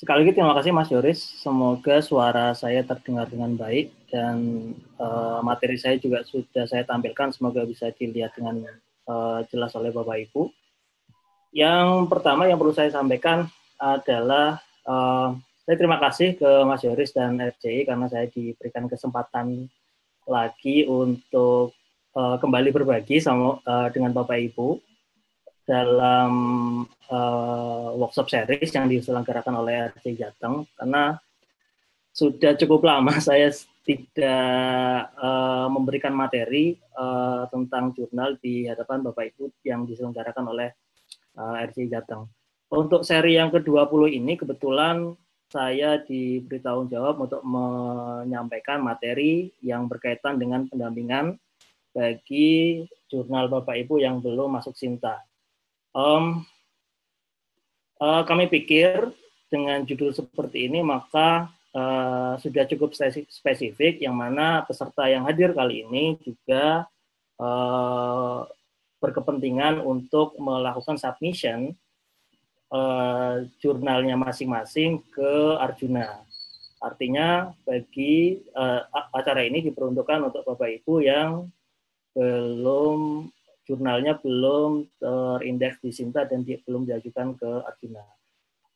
Sekali lagi terima kasih Mas Yoris. Semoga suara saya terdengar dengan baik dan uh, materi saya juga sudah saya tampilkan. Semoga bisa dilihat dengan uh, jelas oleh Bapak Ibu. Yang pertama yang perlu saya sampaikan adalah uh, saya terima kasih ke Mas Yoris dan RCI karena saya diberikan kesempatan lagi untuk uh, kembali berbagi sama uh, dengan Bapak Ibu dalam uh, workshop series yang diselenggarakan oleh RC Jateng karena sudah cukup lama saya tidak uh, memberikan materi uh, tentang jurnal di hadapan Bapak Ibu yang diselenggarakan oleh uh, RC Jateng. Untuk seri yang ke-20 ini kebetulan saya diberi tanggung jawab untuk menyampaikan materi yang berkaitan dengan pendampingan bagi jurnal Bapak Ibu yang belum masuk Sinta. Um, uh, kami pikir dengan judul seperti ini maka uh, sudah cukup spesifik yang mana peserta yang hadir kali ini juga uh, berkepentingan untuk melakukan submission uh, jurnalnya masing-masing ke Arjuna. Artinya bagi uh, acara ini diperuntukkan untuk Bapak Ibu yang belum jurnalnya belum terindeks di Sinta dan dia belum diajukan ke Arjuna.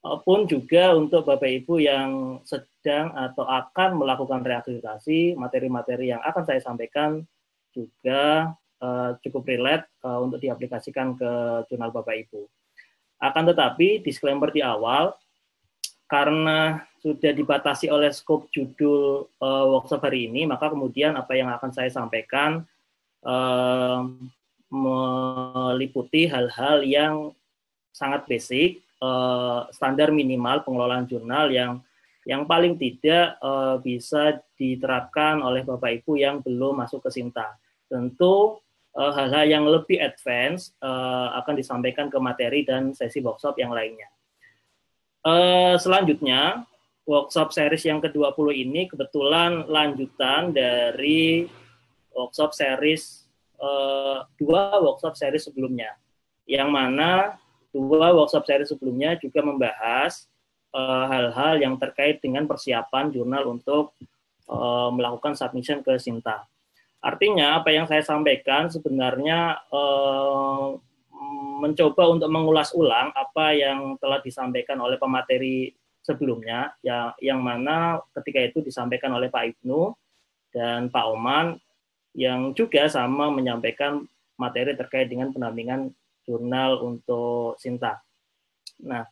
Maupun juga untuk Bapak Ibu yang sedang atau akan melakukan reakreditasi, materi-materi yang akan saya sampaikan juga uh, cukup relate uh, untuk diaplikasikan ke jurnal Bapak Ibu. Akan tetapi disclaimer di awal karena sudah dibatasi oleh skop judul uh, workshop hari ini, maka kemudian apa yang akan saya sampaikan uh, meliputi hal-hal yang sangat basic, uh, standar minimal pengelolaan jurnal yang yang paling tidak uh, bisa diterapkan oleh Bapak Ibu yang belum masuk ke Sinta. Tentu Eh, hal-hal yang lebih advance akan disampaikan ke materi dan sesi workshop yang lainnya. Selanjutnya, workshop series yang ke-20 ini kebetulan lanjutan dari workshop series uh, dua workshop series sebelumnya. Yang mana dua workshop series sebelumnya juga membahas hal-hal uh, yang terkait dengan persiapan jurnal untuk uh, melakukan submission ke Sinta. Artinya apa yang saya sampaikan sebenarnya eh, mencoba untuk mengulas ulang apa yang telah disampaikan oleh pemateri sebelumnya ya yang mana ketika itu disampaikan oleh Pak Ibnu dan Pak Oman yang juga sama menyampaikan materi terkait dengan pendampingan jurnal untuk Sinta. Nah,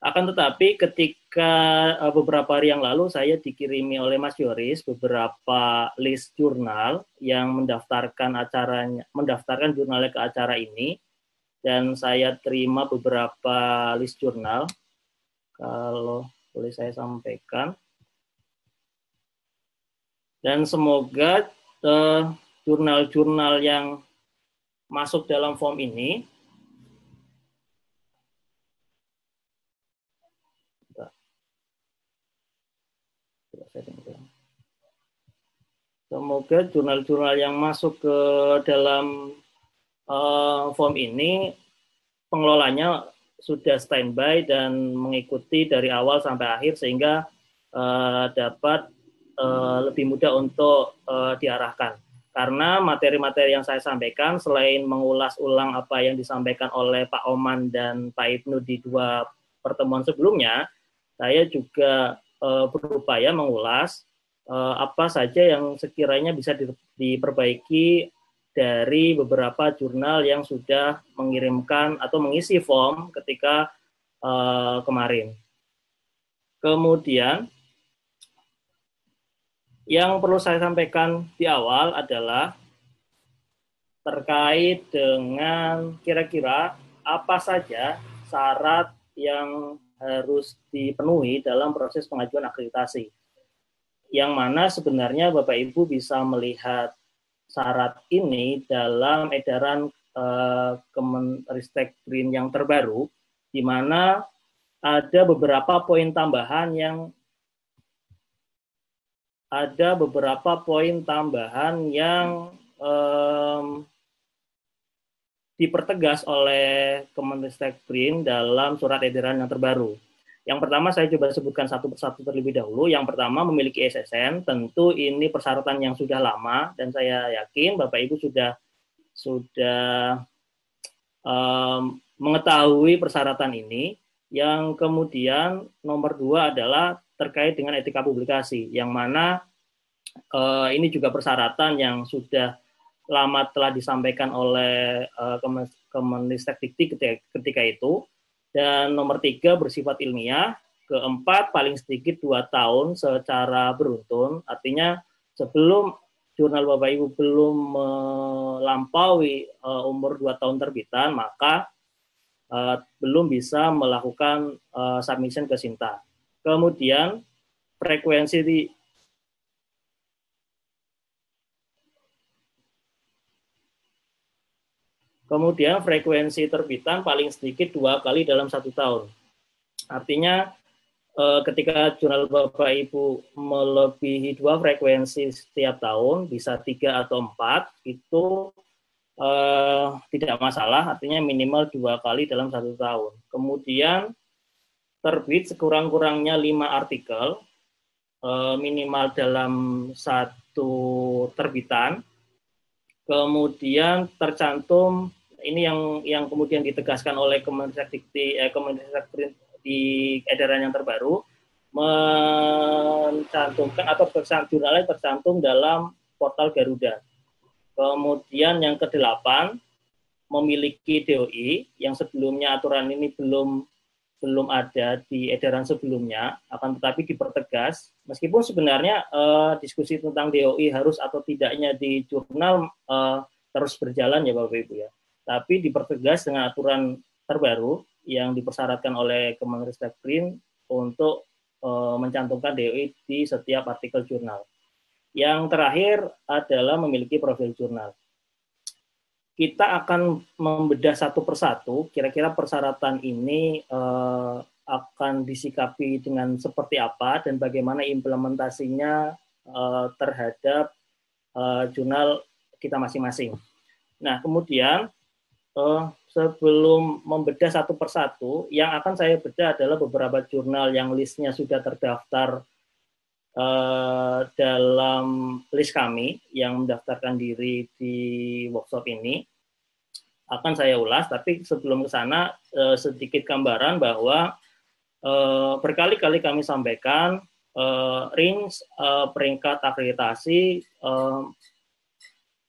akan tetapi ketika uh, beberapa hari yang lalu saya dikirimi oleh Mas Yoris beberapa list jurnal yang mendaftarkan acaranya, mendaftarkan jurnalnya ke acara ini dan saya terima beberapa list jurnal. Kalau boleh saya sampaikan. Dan semoga eh, jurnal-jurnal yang masuk dalam form ini. Semoga jurnal-jurnal yang masuk ke dalam uh, form ini pengelolanya sudah standby dan mengikuti dari awal sampai akhir sehingga uh, dapat uh, lebih mudah untuk uh, diarahkan. Karena materi-materi yang saya sampaikan selain mengulas ulang apa yang disampaikan oleh Pak Oman dan Pak Ibnu di dua pertemuan sebelumnya, saya juga uh, berupaya mengulas uh, apa saja yang sekiranya bisa diperbaiki dari beberapa jurnal yang sudah mengirimkan atau mengisi form ketika uh, kemarin. Kemudian yang perlu saya sampaikan di awal adalah terkait dengan kira-kira apa saja syarat yang harus dipenuhi dalam proses pengajuan akreditasi. Yang mana sebenarnya Bapak Ibu bisa melihat syarat ini dalam edaran eh, Kemenristek Green yang terbaru, di mana ada beberapa poin tambahan yang ada beberapa poin tambahan yang um, dipertegas oleh Kemenristek BRIN dalam surat edaran yang terbaru. Yang pertama saya coba sebutkan satu persatu terlebih dahulu. Yang pertama memiliki SSN, tentu ini persyaratan yang sudah lama dan saya yakin Bapak Ibu sudah sudah um, mengetahui persyaratan ini. Yang kemudian nomor dua adalah terkait dengan etika publikasi, yang mana uh, ini juga persyaratan yang sudah lama telah disampaikan oleh uh, Kemenristek Dikti ketika, ketika itu. Dan nomor tiga bersifat ilmiah, keempat paling sedikit dua tahun secara beruntun, artinya sebelum jurnal Bapak Ibu belum melampaui uh, umur dua tahun terbitan, maka uh, belum bisa melakukan uh, submission ke Sinta. Kemudian frekuensi di Kemudian frekuensi terbitan paling sedikit dua kali dalam satu tahun. Artinya eh, ketika jurnal Bapak Ibu melebihi dua frekuensi setiap tahun, bisa tiga atau empat, itu eh, tidak masalah, artinya minimal dua kali dalam satu tahun. Kemudian terbit sekurang-kurangnya lima artikel, eh, minimal dalam satu terbitan, kemudian tercantum ini yang yang kemudian ditegaskan oleh Kementerian Dikti eh, Kementerian di edaran yang terbaru mencantumkan atau jurnalnya tercantum dalam portal Garuda. Kemudian yang kedelapan memiliki DOI yang sebelumnya aturan ini belum belum ada di edaran sebelumnya, akan tetapi dipertegas. Meskipun sebenarnya eh, diskusi tentang DOI harus atau tidaknya di jurnal eh, terus berjalan ya Bapak Ibu ya tapi dipertegas dengan aturan terbaru yang dipersyaratkan oleh Kemenristek Green untuk e, mencantumkan DOI di setiap artikel jurnal. Yang terakhir adalah memiliki profil jurnal. Kita akan membedah satu persatu, kira-kira persyaratan ini e, akan disikapi dengan seperti apa dan bagaimana implementasinya e, terhadap e, jurnal kita masing-masing. Nah, kemudian uh, sebelum membedah satu persatu, yang akan saya bedah adalah beberapa jurnal yang listnya sudah terdaftar uh, dalam list kami yang mendaftarkan diri di workshop ini. Akan saya ulas, tapi sebelum ke sana uh, sedikit gambaran bahwa uh, berkali-kali kami sampaikan uh, range uh, peringkat akreditasi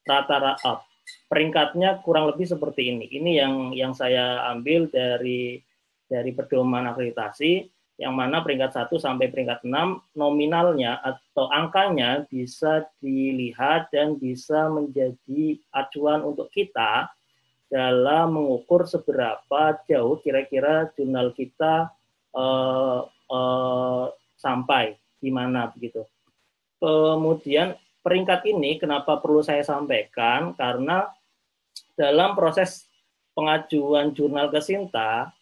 rata-rata peringkatnya kurang lebih seperti ini. Ini yang yang saya ambil dari dari pedoman akreditasi yang mana peringkat 1 sampai peringkat 6 nominalnya atau angkanya bisa dilihat dan bisa menjadi acuan untuk kita dalam mengukur seberapa jauh kira-kira jurnal kita uh, uh, sampai di mana begitu. Kemudian peringkat ini kenapa perlu saya sampaikan karena dalam proses pengajuan jurnal ke Sinta,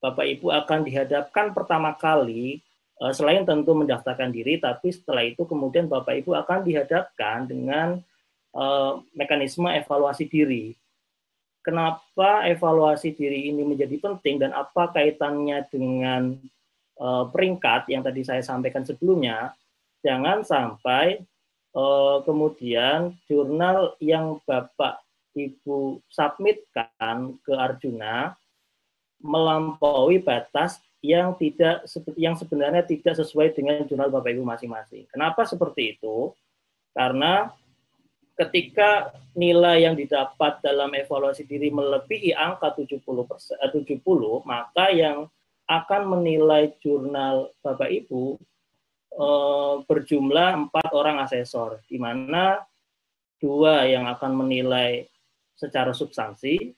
Bapak Ibu akan dihadapkan pertama kali eh, selain tentu mendaftarkan diri, tapi setelah itu kemudian Bapak Ibu akan dihadapkan dengan uh, mekanisme evaluasi diri. Kenapa evaluasi diri ini menjadi penting dan apa kaitannya dengan uh, peringkat yang tadi saya sampaikan sebelumnya? Jangan sampai kemudian jurnal yang Bapak Ibu submitkan ke Arjuna melampaui batas yang tidak yang sebenarnya tidak sesuai dengan jurnal Bapak Ibu masing-masing. Kenapa seperti itu? Karena ketika nilai yang didapat dalam evaluasi diri melebihi angka 70 70, maka yang akan menilai jurnal Bapak Ibu eh, berjumlah empat orang asesor, di mana dua yang akan menilai secara substansi,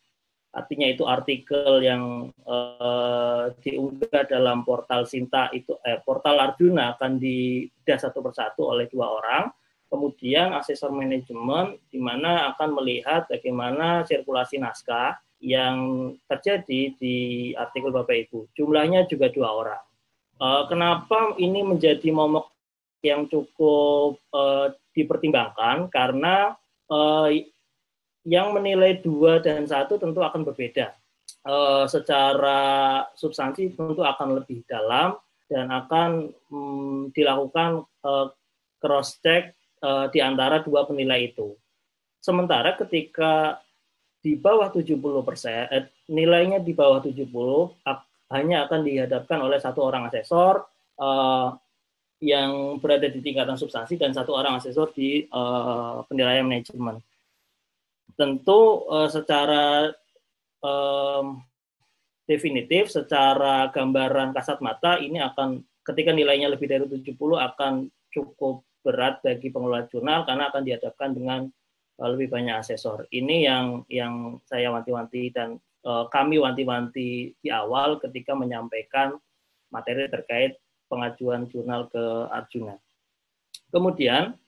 artinya itu artikel yang uh, diunggah dalam portal Sinta itu eh, portal Arjuna akan dibedah satu persatu oleh dua orang. Kemudian asesor manajemen di mana akan melihat bagaimana sirkulasi naskah yang terjadi di artikel Bapak Ibu. Jumlahnya juga dua orang. Uh, kenapa ini menjadi momok yang cukup uh, dipertimbangkan? Karena uh, yang menilai dua dan satu tentu akan berbeda. uh, secara substansi tentu akan lebih dalam dan akan um, dilakukan uh, cross check uh, di antara dua penilai itu. Sementara ketika di bawah 70 persen, eh, nilainya di bawah 70 hanya akan dihadapkan oleh satu orang asesor yang berada di tingkatan substansi dan satu orang asesor di penilaian manajemen. Tentu uh, secara um, definitif, secara gambaran kasat mata ini akan ketika nilainya lebih dari 70 akan cukup berat bagi pengelola jurnal karena akan dihadapkan dengan uh, lebih banyak asesor. Ini yang yang saya wanti-wanti dan uh, kami wanti-wanti di awal ketika menyampaikan materi terkait pengajuan jurnal ke Arjuna. Kemudian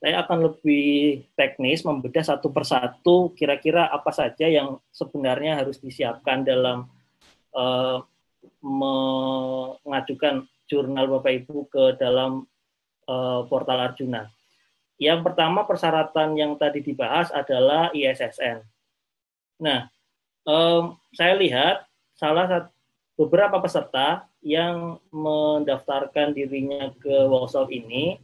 saya akan lebih teknis membedah satu persatu kira-kira apa saja yang sebenarnya harus disiapkan dalam uh, mengajukan jurnal Bapak Ibu ke dalam uh, portal Arjuna. Yang pertama persyaratan yang tadi dibahas adalah ISSN. Nah, um, saya lihat salah satu beberapa peserta yang mendaftarkan dirinya ke workshop ini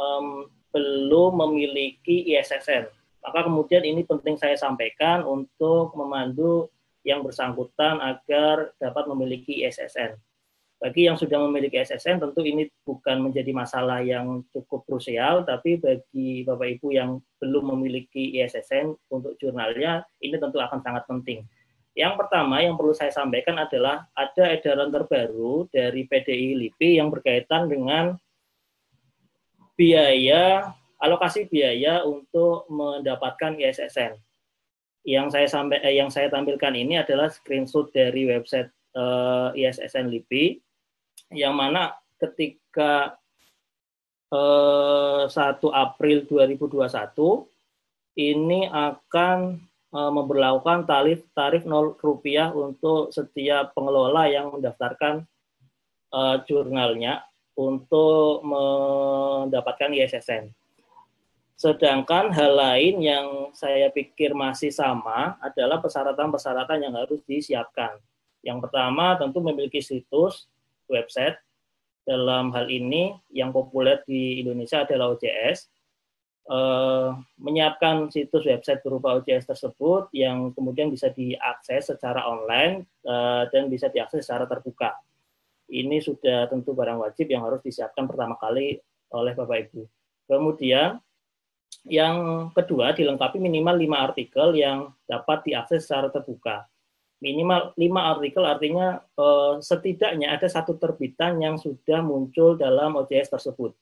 um, belum memiliki ISSN. Maka kemudian ini penting saya sampaikan untuk memandu yang bersangkutan agar dapat memiliki ISSN. Bagi yang sudah memiliki ISSN tentu ini bukan menjadi masalah yang cukup krusial, tapi bagi Bapak Ibu yang belum memiliki ISSN untuk jurnalnya ini tentu akan sangat penting yang pertama yang perlu saya sampaikan adalah ada edaran terbaru dari PDI LIPI yang berkaitan dengan biaya alokasi biaya untuk mendapatkan ISSN. Yang saya sampai eh, yang saya tampilkan ini adalah screenshot dari website eh, ISSN LIPI yang mana ketika eh, 1 April 2021 ini akan uh, memperlakukan tarif tarif 0 rupiah untuk setiap pengelola yang mendaftarkan uh, jurnalnya untuk mendapatkan ISSN. Sedangkan hal lain yang saya pikir masih sama adalah persyaratan-persyaratan yang harus disiapkan. Yang pertama tentu memiliki situs website. Dalam hal ini yang populer di Indonesia adalah OJS eh, menyiapkan situs website berupa OJS tersebut yang kemudian bisa diakses secara online eh, dan bisa diakses secara terbuka. Ini sudah tentu barang wajib yang harus disiapkan pertama kali oleh Bapak Ibu. Kemudian yang kedua dilengkapi minimal lima artikel yang dapat diakses secara terbuka. Minimal lima artikel artinya eh, setidaknya ada satu terbitan yang sudah muncul dalam OJS tersebut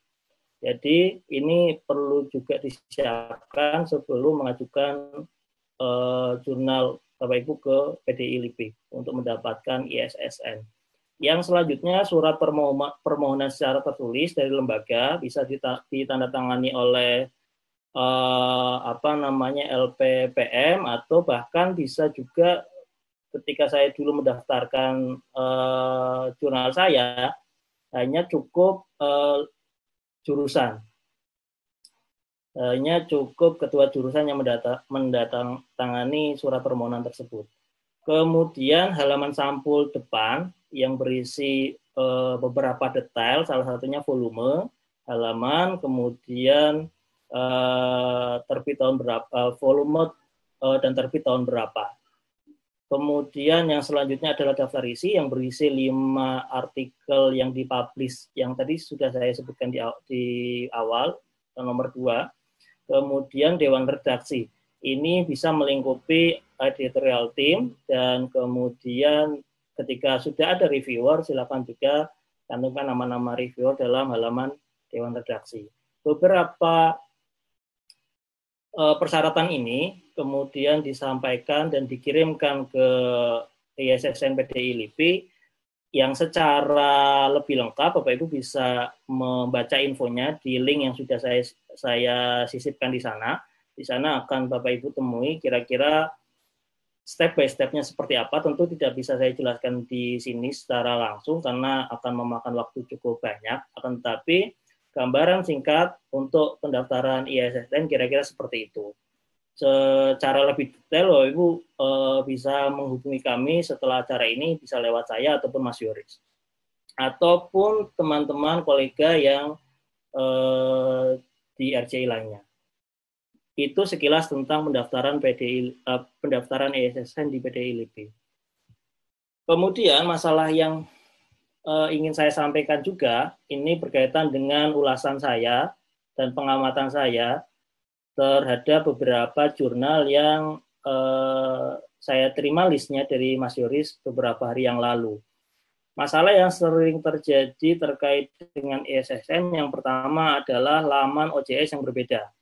jadi ini perlu juga disiapkan sebelum mengajukan uh, jurnal Bapak Ibu ke PDI LIPI untuk mendapatkan ISSN. Yang selanjutnya surat permohonan secara tertulis dari lembaga bisa ditandatangani oleh uh, apa namanya LPPM atau bahkan bisa juga ketika saya dulu mendaftarkan uh, jurnal saya hanya cukup uh, jurusan. Hanya cukup ketua jurusan yang mendatang, tangani surat permohonan tersebut. Kemudian halaman sampul depan yang berisi e, beberapa detail, salah satunya volume halaman, kemudian e, terbit tahun berapa, volume e, dan terbit tahun berapa. Kemudian yang selanjutnya adalah daftar isi yang berisi lima artikel yang dipublish yang tadi sudah saya sebutkan di, di awal, nomor dua. Kemudian dewan redaksi. Ini bisa melingkupi editorial team dan kemudian ketika sudah ada reviewer silakan juga cantumkan nama-nama reviewer dalam halaman dewan redaksi. Beberapa uh, persyaratan ini kemudian disampaikan dan dikirimkan ke ISSN PDI LIPI yang secara lebih lengkap Bapak Ibu bisa membaca infonya di link yang sudah saya saya sisipkan di sana. Di sana akan Bapak Ibu temui kira-kira step by stepnya seperti apa. Tentu tidak bisa saya jelaskan di sini secara langsung karena akan memakan waktu cukup banyak. Akan tetapi gambaran singkat untuk pendaftaran ISSN kira-kira seperti itu. secara lebih detail loh Ibu uh, bisa menghubungi kami setelah acara ini bisa lewat saya ataupun Mas Yoris ataupun teman-teman kolega yang uh, di RCI lainnya. Itu sekilas tentang pendaftaran PDI uh, pendaftaran ESSN di PDI LIPI. Kemudian masalah yang uh, ingin saya sampaikan juga ini berkaitan dengan ulasan saya dan pengamatan saya terhadap beberapa jurnal yang uh, saya terima listnya dari Mas Yoris beberapa hari yang lalu. Masalah yang sering terjadi terkait dengan ESSN yang pertama adalah laman OJS yang berbeda.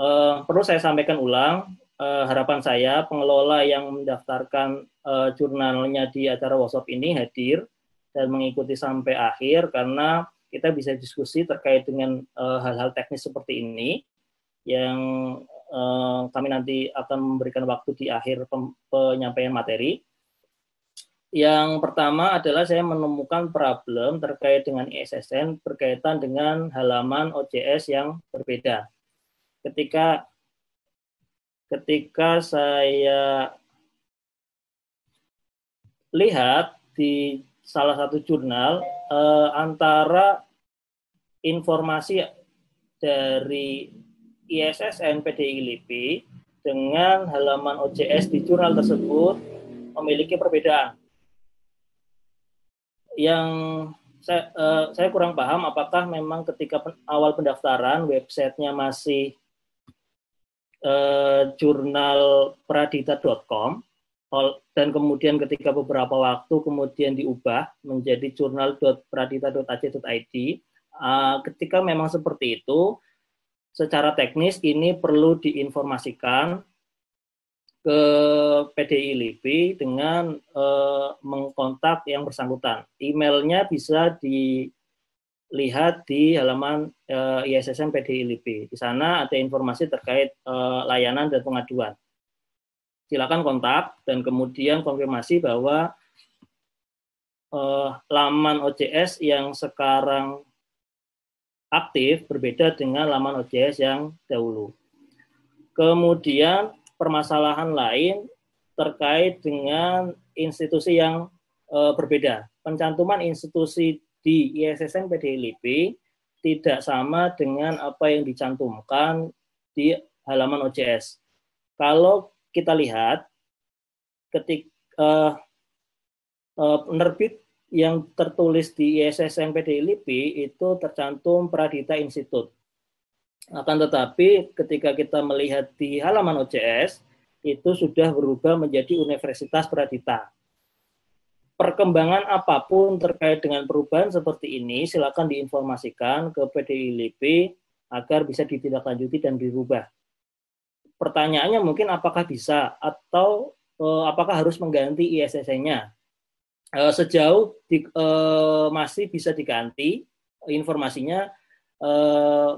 Uh, perlu saya sampaikan ulang, uh, harapan saya pengelola yang mendaftarkan uh, jurnalnya di acara workshop ini hadir dan mengikuti sampai akhir karena kita bisa diskusi terkait dengan hal-hal uh, teknis seperti ini yang uh, kami nanti akan memberikan waktu di akhir penyampaian materi. Yang pertama adalah saya menemukan problem terkait dengan ISSN berkaitan dengan halaman OJS yang berbeda. Ketika ketika saya lihat di salah satu jurnal eh, antara informasi dari ISSN PDI LIPI dengan halaman OJS di jurnal tersebut memiliki perbedaan. Yang saya, uh, saya kurang paham apakah memang ketika pen, awal pendaftaran websitenya masih uh, jurnal pradita.com dan kemudian ketika beberapa waktu kemudian diubah menjadi jurnal.pradita.ac.id. Uh, ketika memang seperti itu, secara teknis ini perlu diinformasikan ke PDI LIPI dengan uh, mengkontak yang bersangkutan. Emailnya bisa dilihat di halaman uh, eh, ISSN LIPI. Di sana ada informasi terkait uh, layanan dan pengaduan. Silakan kontak dan kemudian konfirmasi bahwa uh, laman OJS yang sekarang aktif berbeda dengan laman OJS yang dahulu. Kemudian permasalahan lain terkait dengan institusi yang e, berbeda. Pencantuman institusi di ISSN PDILIP tidak sama dengan apa yang dicantumkan di halaman OJS. Kalau kita lihat ketika uh, uh, penerbit yang tertulis di ISSN PDILIPI itu tercantum Pradita Institut. Akan tetapi ketika kita melihat di halaman OJS itu sudah berubah menjadi Universitas Pradita. Perkembangan apa pun terkait dengan perubahan seperti ini silakan diinformasikan ke PDILIP agar bisa ditindaklanjuti dan dirubah. Pertanyaannya mungkin apakah bisa atau eh, apakah harus mengganti ISSN-nya? uh, sejauh di, uh, masih bisa diganti informasinya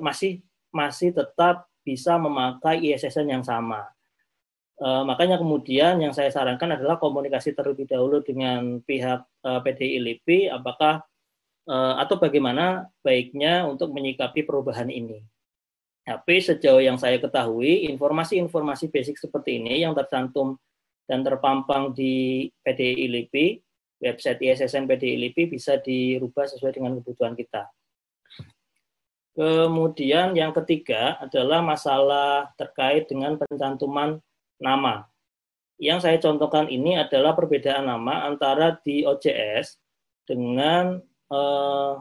masih masih tetap bisa memakai ISSN yang sama. Uh, makanya kemudian yang saya sarankan adalah komunikasi terlebih dahulu dengan pihak uh, PDI LIPI apakah uh, atau bagaimana baiknya untuk menyikapi perubahan ini. Tapi sejauh yang saya ketahui, informasi-informasi basic seperti ini yang tercantum dan terpampang di PDI LIPI website ISSN PDILIPI bisa dirubah sesuai dengan kebutuhan kita. Kemudian yang ketiga adalah masalah terkait dengan pencantuman nama. Yang saya contohkan ini adalah perbedaan nama antara di OJS dengan eh,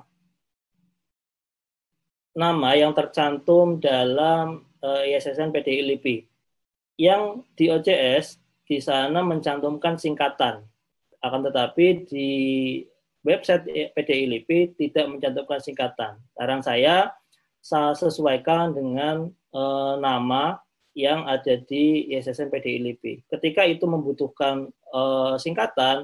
nama yang tercantum dalam eh, ISSN PDILIPI. Yang di OJS di sana mencantumkan singkatan akan tetapi di website PDI LIPI tidak mencantumkan singkatan. Saran saya, saya sesuaikan dengan e, nama yang ada di ISSN PDI LIPI. Ketika itu membutuhkan e, singkatan,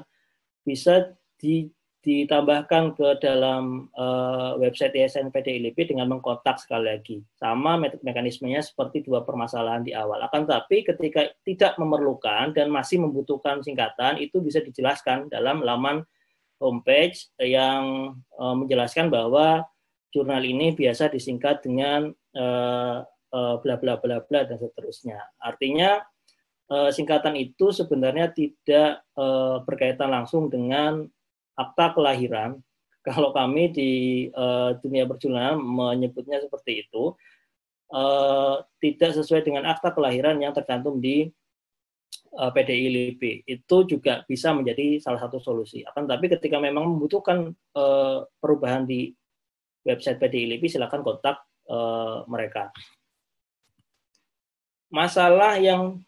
bisa di ditambahkan ke dalam uh, website ISN PDILP dengan mengkontak sekali lagi. Sama mekanismenya seperti dua permasalahan di awal. Akan tapi ketika tidak memerlukan dan masih membutuhkan singkatan, itu bisa dijelaskan dalam laman homepage yang uh, menjelaskan bahwa jurnal ini biasa disingkat dengan uh, uh, bla bla bla bla dan seterusnya. Artinya uh, singkatan itu sebenarnya tidak uh, berkaitan langsung dengan akta kelahiran. Kalau kami di dunia perjalanan menyebutnya seperti itu, tidak sesuai dengan akta kelahiran yang tercantum di PDI LIB. Itu juga bisa menjadi salah satu solusi. Akan tapi ketika memang membutuhkan uh, perubahan di website PDI LIB, silakan kontak mereka. Masalah yang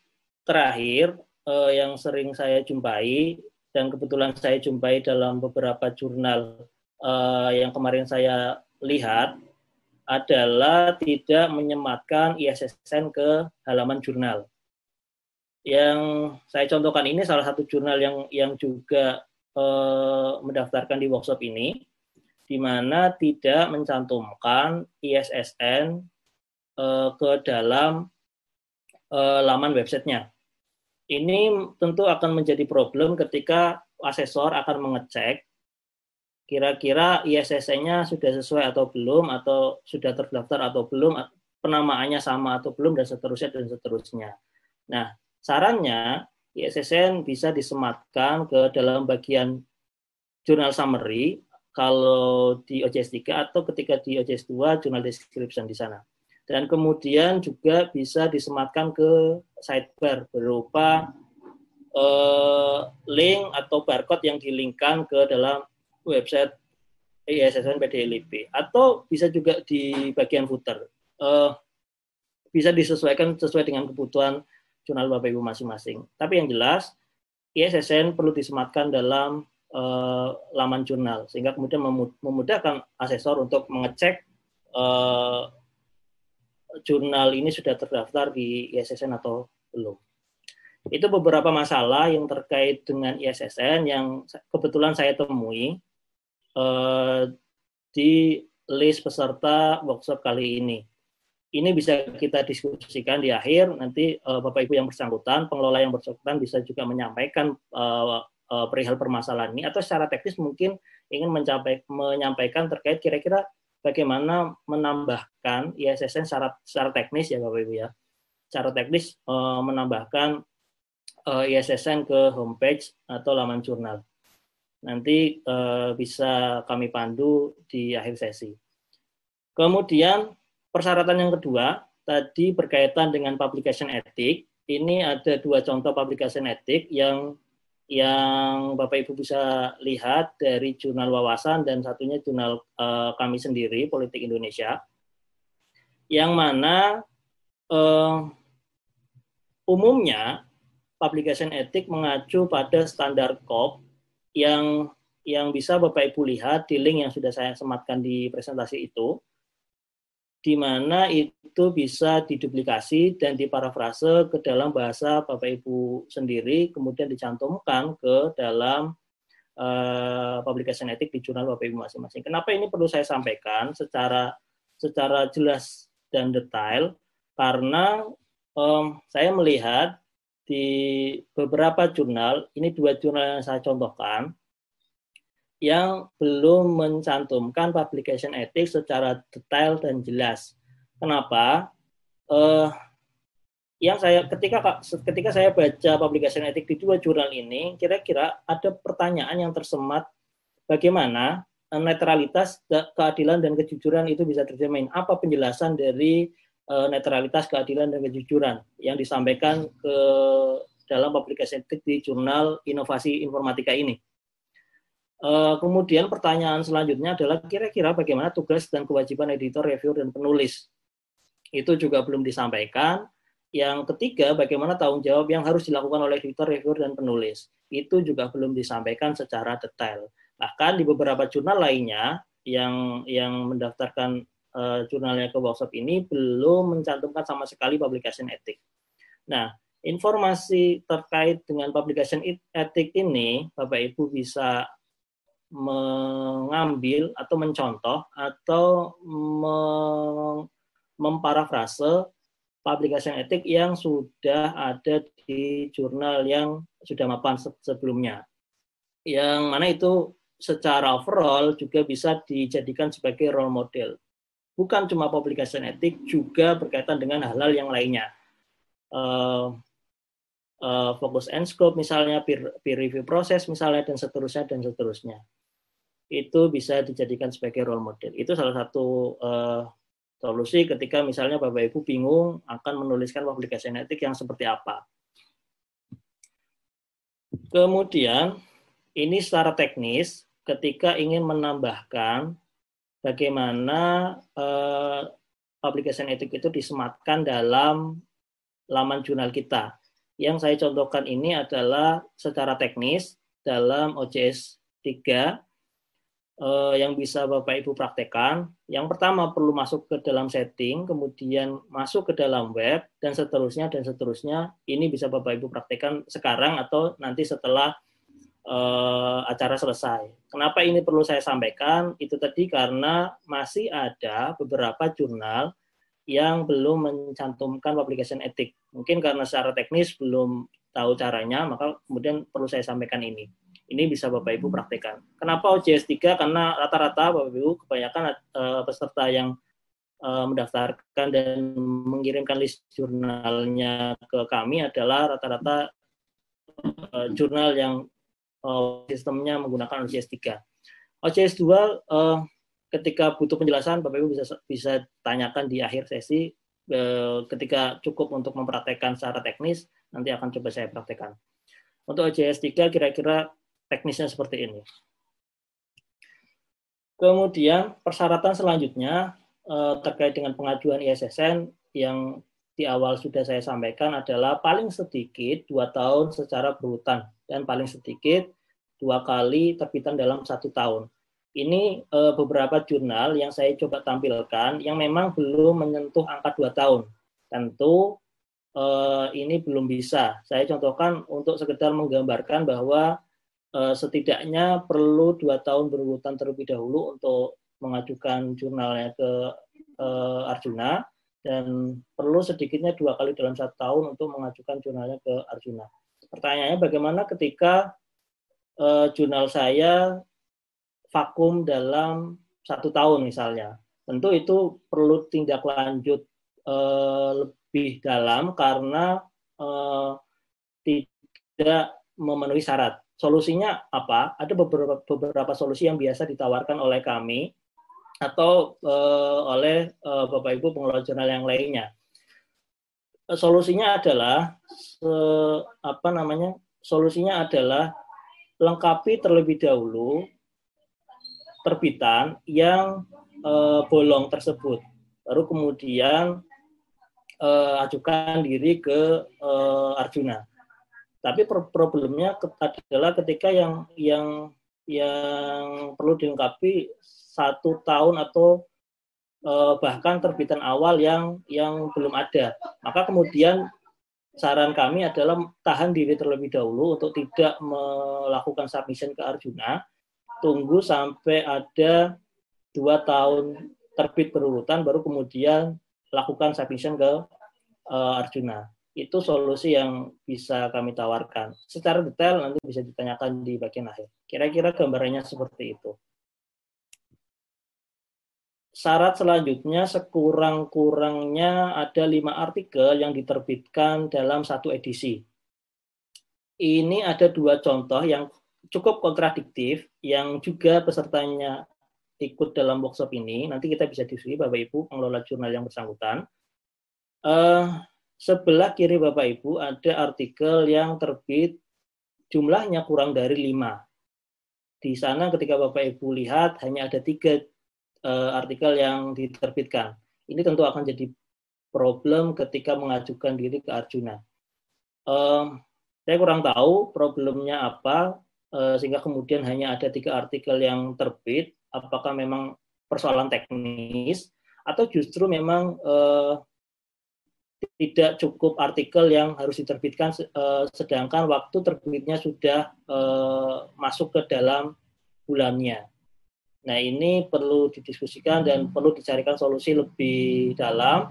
terakhir uh, yang sering saya jumpai dan kebetulan saya jumpai dalam beberapa jurnal uh, yang kemarin saya lihat adalah tidak menyematkan ISSN ke halaman jurnal. Yang saya contohkan ini salah satu jurnal yang yang juga uh, mendaftarkan di workshop ini, di mana tidak mencantumkan ISSN uh, ke dalam uh, laman websitenya. Ini tentu akan menjadi problem ketika asesor akan mengecek kira-kira ISSN-nya sudah sesuai atau belum atau sudah terdaftar atau belum penamaannya sama atau belum dan seterusnya dan seterusnya. Nah, sarannya ISSN bisa disematkan ke dalam bagian jurnal summary kalau di OJS 3 atau ketika di OJS 2 jurnal description di sana dan kemudian juga bisa disematkan ke sidebar berupa uh, link atau barcode yang dilinkkan ke dalam website ISSN PDLIB atau bisa juga di bagian footer. Uh, bisa disesuaikan sesuai dengan kebutuhan jurnal Bapak Ibu masing-masing. Tapi yang jelas ISSN perlu disematkan dalam uh, laman jurnal. Sehingga kemudian memudahkan asesor untuk mengecek uh, jurnal ini sudah terdaftar di ISSN atau belum. Itu beberapa masalah yang terkait dengan ISSN yang kebetulan saya temui eh, di list peserta workshop kali ini. Ini bisa kita diskusikan di akhir, nanti eh, Bapak Ibu yang bersangkutan, pengelola yang bersangkutan bisa juga menyampaikan eh, eh, perihal permasalahan ini, atau secara teknis mungkin ingin menyampaikan terkait kira-kira bagaimana menambahkan ISSN secara, secara teknis ya Bapak Ibu ya. Secara teknis uh, menambahkan uh, eh, ISSN ke homepage atau laman jurnal. Nanti uh, bisa kami pandu di akhir sesi. Kemudian persyaratan yang kedua tadi berkaitan dengan publication etik. Ini ada dua contoh publication etik yang yang Bapak Ibu bisa lihat dari jurnal wawasan dan satunya jurnal uh, kami sendiri Politik Indonesia yang mana uh, umumnya publication etik mengacu pada standar COP yang yang bisa Bapak Ibu lihat di link yang sudah saya sematkan di presentasi itu di mana itu bisa diduplikasi dan diparafrase ke dalam bahasa Bapak Ibu sendiri, kemudian dicantumkan ke dalam uh, publication etik di jurnal Bapak Ibu masing-masing. Kenapa ini perlu saya sampaikan secara secara jelas dan detail? Karena um, saya melihat di beberapa jurnal, ini dua jurnal yang saya contohkan, yang belum mencantumkan publication etik secara detail dan jelas. Kenapa? Uh, yang saya ketika ketika saya baca publication etik di dua jurnal ini, kira-kira ada pertanyaan yang tersemat bagaimana netralitas, keadilan dan kejujuran itu bisa terjamin. Apa penjelasan dari uh, netralitas, keadilan dan kejujuran yang disampaikan ke dalam publication etik di jurnal Inovasi Informatika ini? Eh, kemudian pertanyaan selanjutnya adalah kira-kira bagaimana tugas dan kewajiban editor, review, dan penulis. Itu juga belum disampaikan. Yang ketiga, bagaimana tanggung jawab yang harus dilakukan oleh editor, reviewer, dan penulis. Itu juga belum disampaikan secara detail. Bahkan di beberapa jurnal lainnya yang yang mendaftarkan uh, jurnalnya ke workshop ini belum mencantumkan sama sekali publication etik. Nah, informasi terkait dengan publication etik ini, Bapak Ibu bisa mengambil atau mencontoh atau memparafrase publikasi etik yang sudah ada di jurnal yang sudah mapan sebelumnya. Yang mana itu secara overall juga bisa dijadikan sebagai role model. bukan cuma publication etik, juga berkaitan dengan hal-hal yang lainnya. Uh, uh, fokus and scope misalnya, peer, peer review proses misalnya, dan seterusnya, dan seterusnya. Itu bisa dijadikan sebagai role model. Itu salah satu uh, solusi ketika misalnya Bapak Ibu bingung akan menuliskan publication etik yang seperti apa. Kemudian, ini secara teknis, ketika ingin menambahkan bagaimana eh, publication etik itu disematkan dalam laman jurnal kita. Yang saya contohkan ini adalah secara teknis dalam OJS 3 eh, yang bisa Bapak Ibu praktekkan. Yang pertama perlu masuk ke dalam setting, kemudian masuk ke dalam web, dan seterusnya, dan seterusnya. Ini bisa Bapak Ibu praktekkan sekarang atau nanti setelah eh, acara selesai. Kenapa ini perlu saya sampaikan? Itu tadi karena masih ada beberapa jurnal yang belum mencantumkan publication etik. Mungkin karena secara teknis belum tahu caranya, maka kemudian perlu saya sampaikan ini. Ini bisa Bapak Ibu praktekkan. Kenapa OJS 3? Karena rata-rata Bapak Ibu kebanyakan uh, peserta yang uh, mendaftarkan dan mengirimkan list jurnalnya ke kami adalah rata-rata uh, jurnal yang uh, sistemnya menggunakan OJS 3. OJS 2 uh, ketika butuh penjelasan Bapak Ibu bisa bisa tanyakan di akhir sesi uh, ketika cukup untuk mempraktekkan secara teknis nanti akan coba saya praktekkan. Untuk OJS 3 kira-kira teknisnya seperti ini. Kemudian persyaratan selanjutnya eh, terkait dengan pengajuan ISSN yang di awal sudah saya sampaikan adalah paling sedikit dua tahun secara berurutan dan paling sedikit dua kali terbitan dalam satu tahun. Ini eh, beberapa jurnal yang saya coba tampilkan yang memang belum menyentuh angka dua tahun. Tentu eh, ini belum bisa. Saya contohkan untuk sekedar menggambarkan bahwa setidaknya perlu dua tahun berurutan terlebih dahulu untuk mengajukan jurnalnya ke uh, Arjuna dan perlu sedikitnya dua kali dalam satu tahun untuk mengajukan jurnalnya ke Arjuna. Pertanyaannya bagaimana ketika uh, jurnal saya vakum dalam satu tahun misalnya? Tentu itu perlu tindak lanjut lebih dalam karena tidak memenuhi syarat solusinya apa? Ada beberapa beberapa solusi yang biasa ditawarkan oleh kami atau uh, oleh uh, Bapak Ibu pengelola jurnal yang lainnya. Uh, solusinya adalah uh, apa namanya? Solusinya adalah lengkapi terlebih dahulu terbitan yang uh, bolong tersebut. Baru kemudian uh, ajukan diri ke uh, Arjuna. Tapi problemnya adalah ketika yang yang yang perlu dilengkapi satu tahun atau eh, bahkan terbitan awal yang yang belum ada. Maka kemudian saran kami adalah tahan diri terlebih dahulu untuk tidak melakukan submission ke Arjuna. Tunggu sampai ada dua tahun terbit berurutan, baru kemudian lakukan submission ke uh, Arjuna itu solusi yang bisa kami tawarkan. Secara detail nanti bisa ditanyakan di bagian akhir. Kira-kira gambarannya seperti itu. Syarat selanjutnya sekurang-kurangnya ada lima artikel yang diterbitkan dalam satu edisi. Ini ada dua contoh yang cukup kontradiktif yang juga pesertanya ikut dalam workshop ini. Nanti kita bisa diskusi Bapak Ibu pengelola jurnal yang bersangkutan. Uh, sebelah kiri Bapak Ibu ada artikel yang terbit jumlahnya kurang dari lima. Di sana ketika Bapak Ibu lihat hanya ada tiga uh, artikel yang diterbitkan. Ini tentu akan jadi problem ketika mengajukan diri ke Arjuna. Saya kurang tahu problemnya apa uh, sehingga kemudian hanya ada tiga artikel yang terbit. Apakah memang persoalan teknis atau justru memang uh, tidak cukup artikel yang harus diterbitkan eh, sedangkan waktu terbitnya sudah eh, masuk ke dalam bulannya. Nah, ini perlu didiskusikan dan perlu dicarikan solusi lebih dalam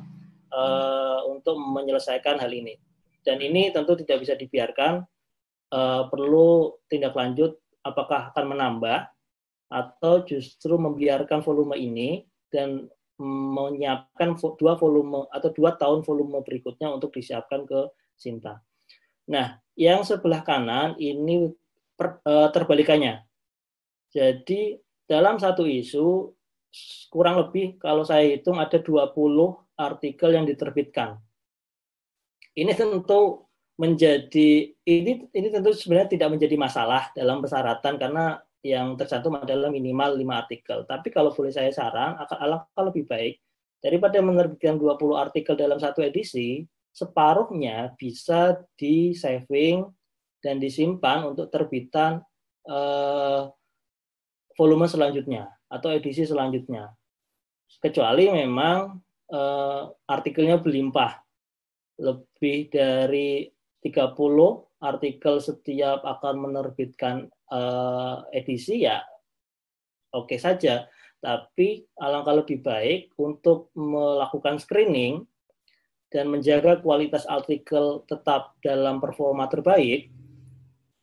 uh, untuk menyelesaikan hal ini. Dan ini tentu tidak bisa dibiarkan, uh, perlu tindak lanjut apakah akan menambah atau justru membiarkan volume ini dan menyiapkan dua volume atau dua tahun volume berikutnya untuk disiapkan ke Sinta. Nah, yang sebelah kanan ini per, e, terbalikannya. Jadi dalam satu isu kurang lebih kalau saya hitung ada 20 artikel yang diterbitkan. Ini tentu menjadi ini ini tentu sebenarnya tidak menjadi masalah dalam persyaratan karena yang tercantum adalah minimal 5 artikel. Tapi kalau boleh saya saran, akan alangkah lebih baik daripada menerbitkan 20 artikel dalam satu edisi, separuhnya bisa di saving dan disimpan untuk terbitan eh, volume selanjutnya atau edisi selanjutnya. Kecuali memang eh, artikelnya berlimpah lebih dari 30 artikel setiap akan menerbitkan uh, edisi ya oke okay saja. Tapi alangkah lebih baik untuk melakukan screening dan menjaga kualitas artikel tetap dalam performa terbaik,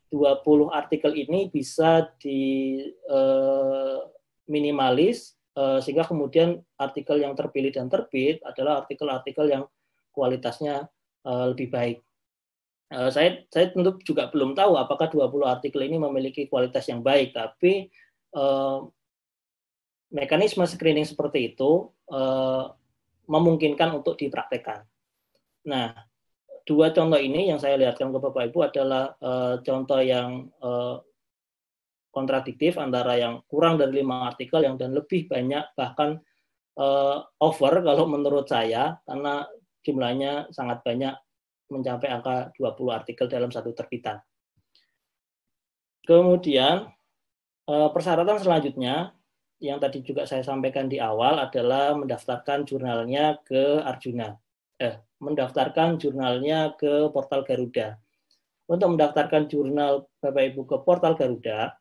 20 artikel ini bisa di uh, minimalis uh, sehingga kemudian artikel yang terpilih dan terbit adalah artikel-artikel yang kualitasnya uh, lebih baik. Uh, saya saya tentu juga belum tahu apakah 20 artikel ini memiliki kualitas yang baik, tapi uh, mekanisme screening seperti itu uh, memungkinkan untuk dipraktekkan. Nah, dua contoh ini yang saya lihatkan ke Bapak Ibu adalah uh, contoh yang kontradiktif antara yang kurang dari lima artikel yang dan lebih banyak bahkan over kalau menurut saya karena jumlahnya sangat banyak mencapai angka 20 artikel dalam satu terbitan. Kemudian eh, persyaratan selanjutnya yang tadi juga saya sampaikan di awal adalah mendaftarkan jurnalnya ke Arjuna. Eh, mendaftarkan jurnalnya ke portal Garuda. Untuk mendaftarkan jurnal Bapak Ibu ke portal Garuda,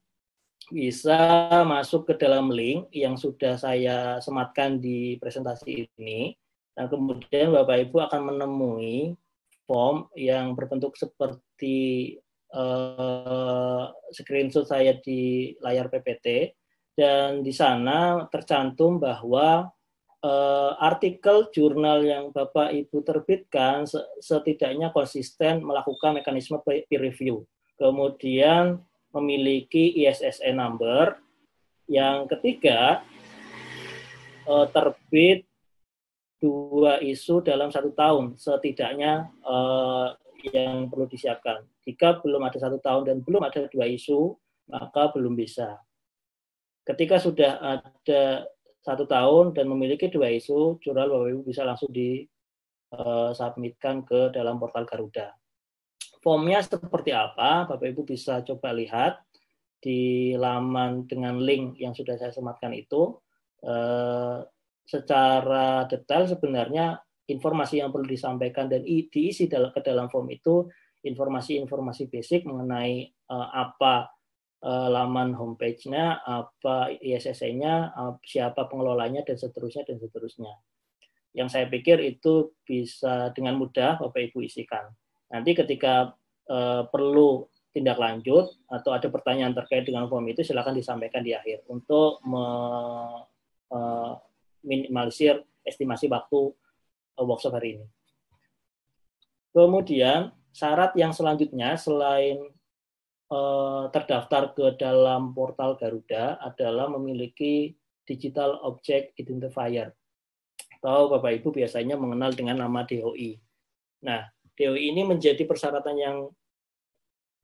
bisa masuk ke dalam link yang sudah saya sematkan di presentasi ini. Dan kemudian Bapak Ibu akan menemui form yang berbentuk seperti uh, screenshot saya di layar PPT dan di sana tercantum bahwa uh, artikel jurnal yang Bapak Ibu terbitkan setidaknya konsisten melakukan mekanisme peer review. Kemudian memiliki ISSN number. Yang ketiga, uh, terbit dua isu dalam satu tahun setidaknya uh, yang perlu disiapkan. Jika belum ada satu tahun dan belum ada dua isu, maka belum bisa. Ketika sudah ada satu tahun dan memiliki dua isu, jurnal Bapak Ibu bisa langsung disubmitkan eh, ke dalam portal Garuda. Formnya seperti apa? Bapak Ibu bisa coba lihat di laman dengan link yang sudah saya sematkan itu. Eh, secara detail sebenarnya informasi yang perlu disampaikan dan diisi dalam ke dalam form itu informasi-informasi basic mengenai uh, apa uh, laman homepage-nya, apa ISSN-nya, uh, siapa pengelolanya dan seterusnya dan seterusnya. Yang saya pikir itu bisa dengan mudah Bapak Ibu isikan. Nanti ketika uh, perlu tindak lanjut atau ada pertanyaan terkait dengan form itu silakan disampaikan di akhir untuk me, uh, minimalisir estimasi waktu uh, workshop hari ini. Kemudian syarat yang selanjutnya selain uh, terdaftar ke dalam portal Garuda adalah memiliki digital object identifier atau Bapak Ibu biasanya mengenal dengan nama DOI. Nah, DOI ini menjadi persyaratan yang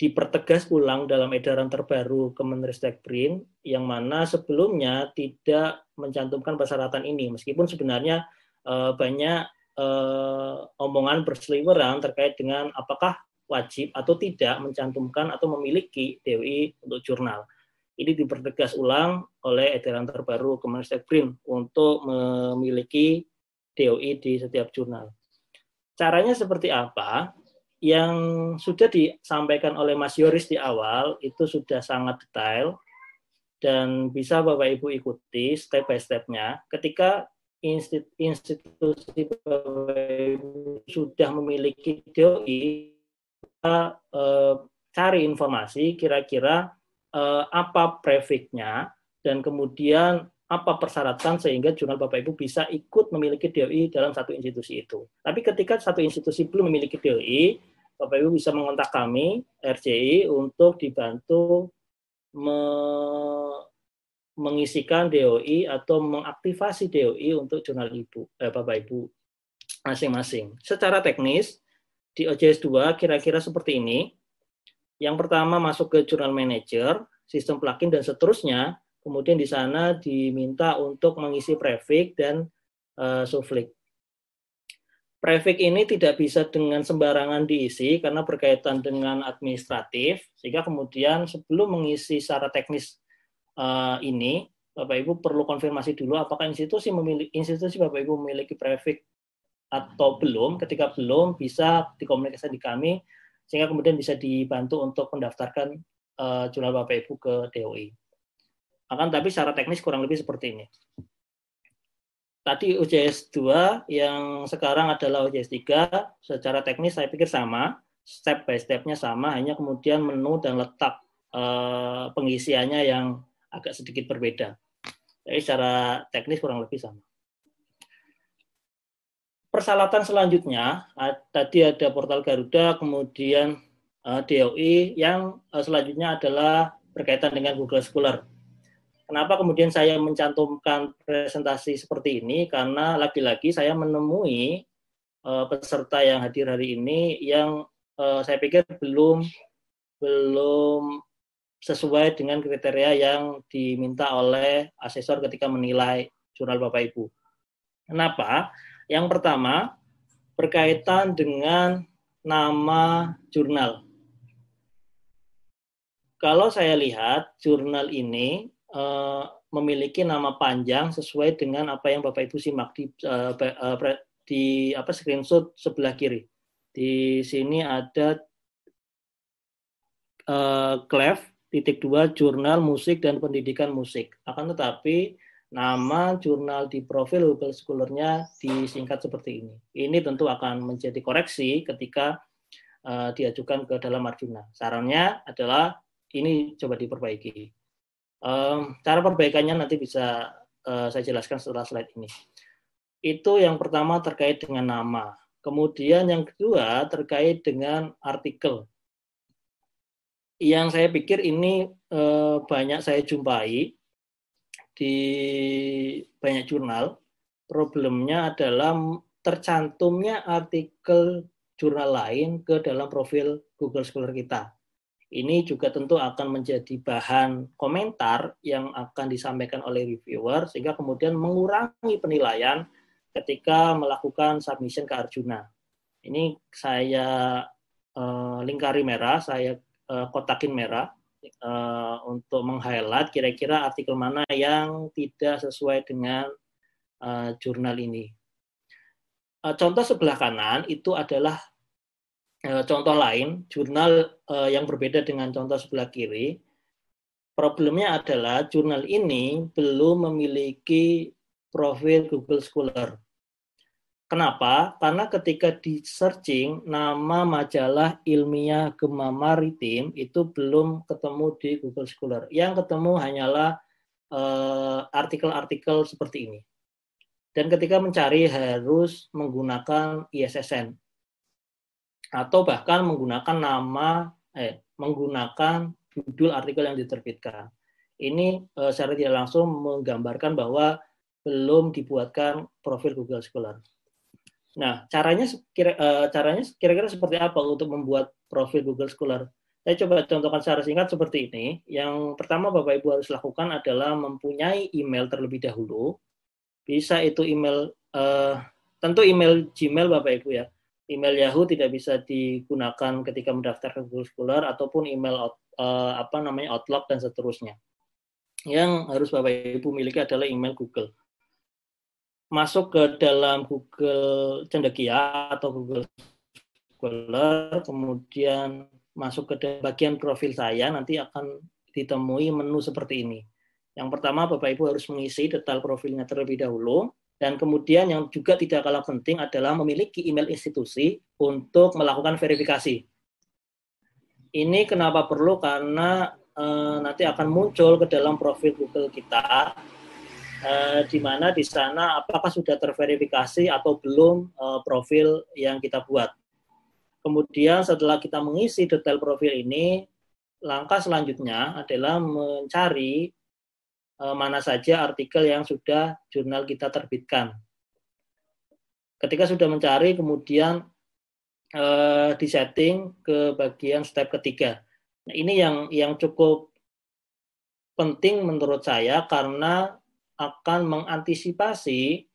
dipertegas ulang dalam edaran terbaru Kemenristek BRIN yang mana sebelumnya tidak mencantumkan persyaratan ini meskipun sebenarnya eh, banyak eh, omongan berseliweran terkait dengan apakah wajib atau tidak mencantumkan atau memiliki DOI untuk jurnal. Ini dipertegas ulang oleh edaran terbaru Kemenristek BRIN untuk memiliki DOI di setiap jurnal. Caranya seperti apa? Yang sudah disampaikan oleh Mas Yoris di awal itu sudah sangat detail dan bisa Bapak Ibu ikuti step by stepnya. Ketika institusi sudah memiliki DOI, kita eh, cari informasi kira-kira eh, apa prefixnya dan kemudian apa persyaratan sehingga jurnal Bapak Ibu bisa ikut memiliki DOI dalam satu institusi itu. Tapi ketika satu institusi belum memiliki DOI, Bapak Ibu bisa mengontak kami RCI untuk dibantu me mengisikan DOI atau mengaktifasi DOI untuk jurnal Ibu eh, Bapak Ibu masing-masing. Secara teknis di OJS 2 kira-kira seperti ini. Yang pertama masuk ke jurnal manager, sistem plugin dan seterusnya Kemudian di sana diminta untuk mengisi prefix dan uh, suffix. Prefix ini tidak bisa dengan sembarangan diisi karena berkaitan dengan administratif, sehingga kemudian sebelum mengisi secara teknis uh, ini, Bapak Ibu perlu konfirmasi dulu apakah institusi memiliki institusi Bapak Ibu memiliki prefix atau belum. Ketika belum, bisa dikomunikasikan di kami sehingga kemudian bisa dibantu untuk mendaftarkan uh, jurnal Bapak Ibu ke DOI. Akan tapi secara teknis kurang lebih seperti ini. Tadi UJS 2 yang sekarang adalah UJS 3, secara teknis saya pikir sama, step by step-nya sama, hanya kemudian menu dan letak eh, pengisiannya yang agak sedikit berbeda. Jadi secara teknis kurang lebih sama. Persyaratan selanjutnya, tadi ada portal Garuda, kemudian eh, DOI, yang eh, selanjutnya adalah berkaitan dengan Google Scholar. Kenapa kemudian saya mencantumkan presentasi seperti ini? Karena lagi-lagi saya menemui uh, peserta yang hadir hari ini yang uh, saya pikir belum belum sesuai dengan kriteria yang diminta oleh asesor ketika menilai jurnal Bapak Ibu. Kenapa? Yang pertama berkaitan dengan nama jurnal. Kalau saya lihat jurnal ini uh, memiliki nama panjang sesuai dengan apa yang Bapak Ibu simak di uh, di apa screenshot sebelah kiri. Di sini ada uh, clef titik dua jurnal musik dan pendidikan musik. Akan tetapi nama jurnal di profil Google Scholar-nya disingkat seperti ini. Ini tentu akan menjadi koreksi ketika uh, diajukan ke dalam Arjuna. Sarannya adalah ini coba diperbaiki. Um, cara perbaikannya nanti bisa uh, saya jelaskan setelah slide ini. Itu yang pertama terkait dengan nama. Kemudian yang kedua terkait dengan artikel. Yang saya pikir ini uh, banyak saya jumpai di banyak jurnal. Problemnya adalah tercantumnya artikel jurnal lain ke dalam profil Google Scholar kita ini juga tentu akan menjadi bahan komentar yang akan disampaikan oleh reviewer sehingga kemudian mengurangi penilaian ketika melakukan submission ke Arjuna. Ini saya uh, lingkari merah, saya uh, kotakin merah uh, untuk meng-highlight kira-kira artikel mana yang tidak sesuai dengan jurnal ini. Contoh sebelah kanan itu adalah contoh lain, jurnal uh, yang berbeda dengan contoh sebelah kiri, problemnya adalah jurnal ini belum memiliki profil Google Scholar. Kenapa? Karena ketika di searching nama majalah ilmiah Gema Maritim itu belum ketemu di Google Scholar. Yang ketemu hanyalah eh, artikel-artikel seperti ini. Dan ketika mencari harus menggunakan ISSN atau bahkan menggunakan nama eh menggunakan judul artikel yang diterbitkan. Ini eh, secara tidak langsung menggambarkan bahwa belum dibuatkan profil Google Scholar. Nah, caranya kira, eh, caranya kira-kira seperti apa untuk membuat profil Google Scholar? Saya coba contohkan secara singkat seperti ini. Yang pertama Bapak Ibu harus lakukan adalah mempunyai email terlebih dahulu. Bisa itu email eh, tentu email Gmail Bapak Ibu ya email Yahoo tidak bisa digunakan ketika mendaftar ke Google Scholar ataupun email uh, apa namanya Outlook dan seterusnya. Yang harus Bapak Ibu miliki adalah email Google. Masuk ke dalam Google Cendekia atau Google Scholar, kemudian masuk ke bagian profil saya, nanti akan ditemui menu seperti ini. Yang pertama, Bapak Ibu harus mengisi detail profilnya terlebih dahulu. Dan kemudian yang juga tidak kalah penting adalah memiliki email institusi untuk melakukan verifikasi. Ini kenapa perlu? Karena e, nanti akan muncul ke dalam profil Google kita uh, di mana di sana apakah sudah terverifikasi atau belum uh, profil yang kita buat. Kemudian setelah kita mengisi detail profil ini, langkah selanjutnya adalah mencari mana saja artikel yang sudah jurnal kita terbitkan. Ketika sudah mencari, kemudian uh, disetting ke bagian step ketiga. Nah, ini yang yang cukup penting menurut saya karena akan mengantisipasi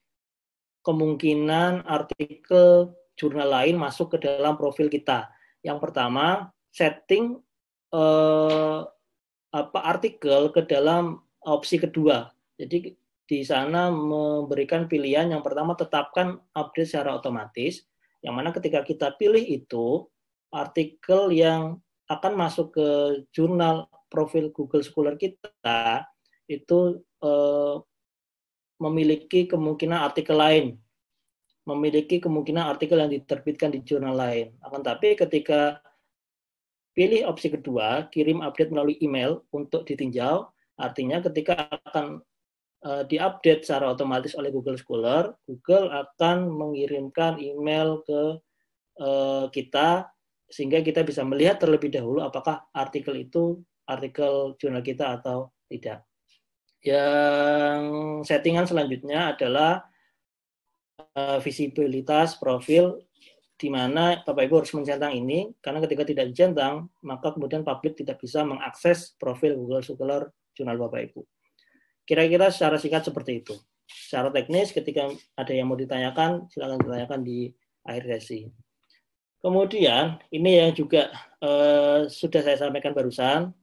kemungkinan artikel jurnal lain masuk ke dalam profil kita. Yang pertama, setting eh, apa artikel ke dalam opsi kedua. Jadi di sana memberikan pilihan yang pertama tetapkan update secara otomatis. Yang mana ketika kita pilih itu artikel yang akan masuk ke jurnal profil Google Scholar kita itu eh, memiliki kemungkinan artikel lain, memiliki kemungkinan artikel yang diterbitkan di jurnal lain. Akan tapi ketika pilih opsi kedua, kirim update melalui email untuk ditinjau, artinya ketika akan uh, diupdate secara otomatis oleh Google Scholar, Google akan mengirimkan email ke uh, kita sehingga kita bisa melihat terlebih dahulu apakah artikel itu artikel jurnal kita atau tidak. Yang settingan selanjutnya adalah uh, visibilitas profil di mana Bapak Ibu harus mencentang ini karena ketika tidak dicentang maka kemudian publik tidak bisa mengakses profil Google Scholar jurnal Bapak Ibu. Kira-kira secara singkat seperti itu. Secara teknis ketika ada yang mau ditanyakan silakan ditanyakan di akhir sesi. Kemudian ini yang juga uh, sudah saya sampaikan barusan,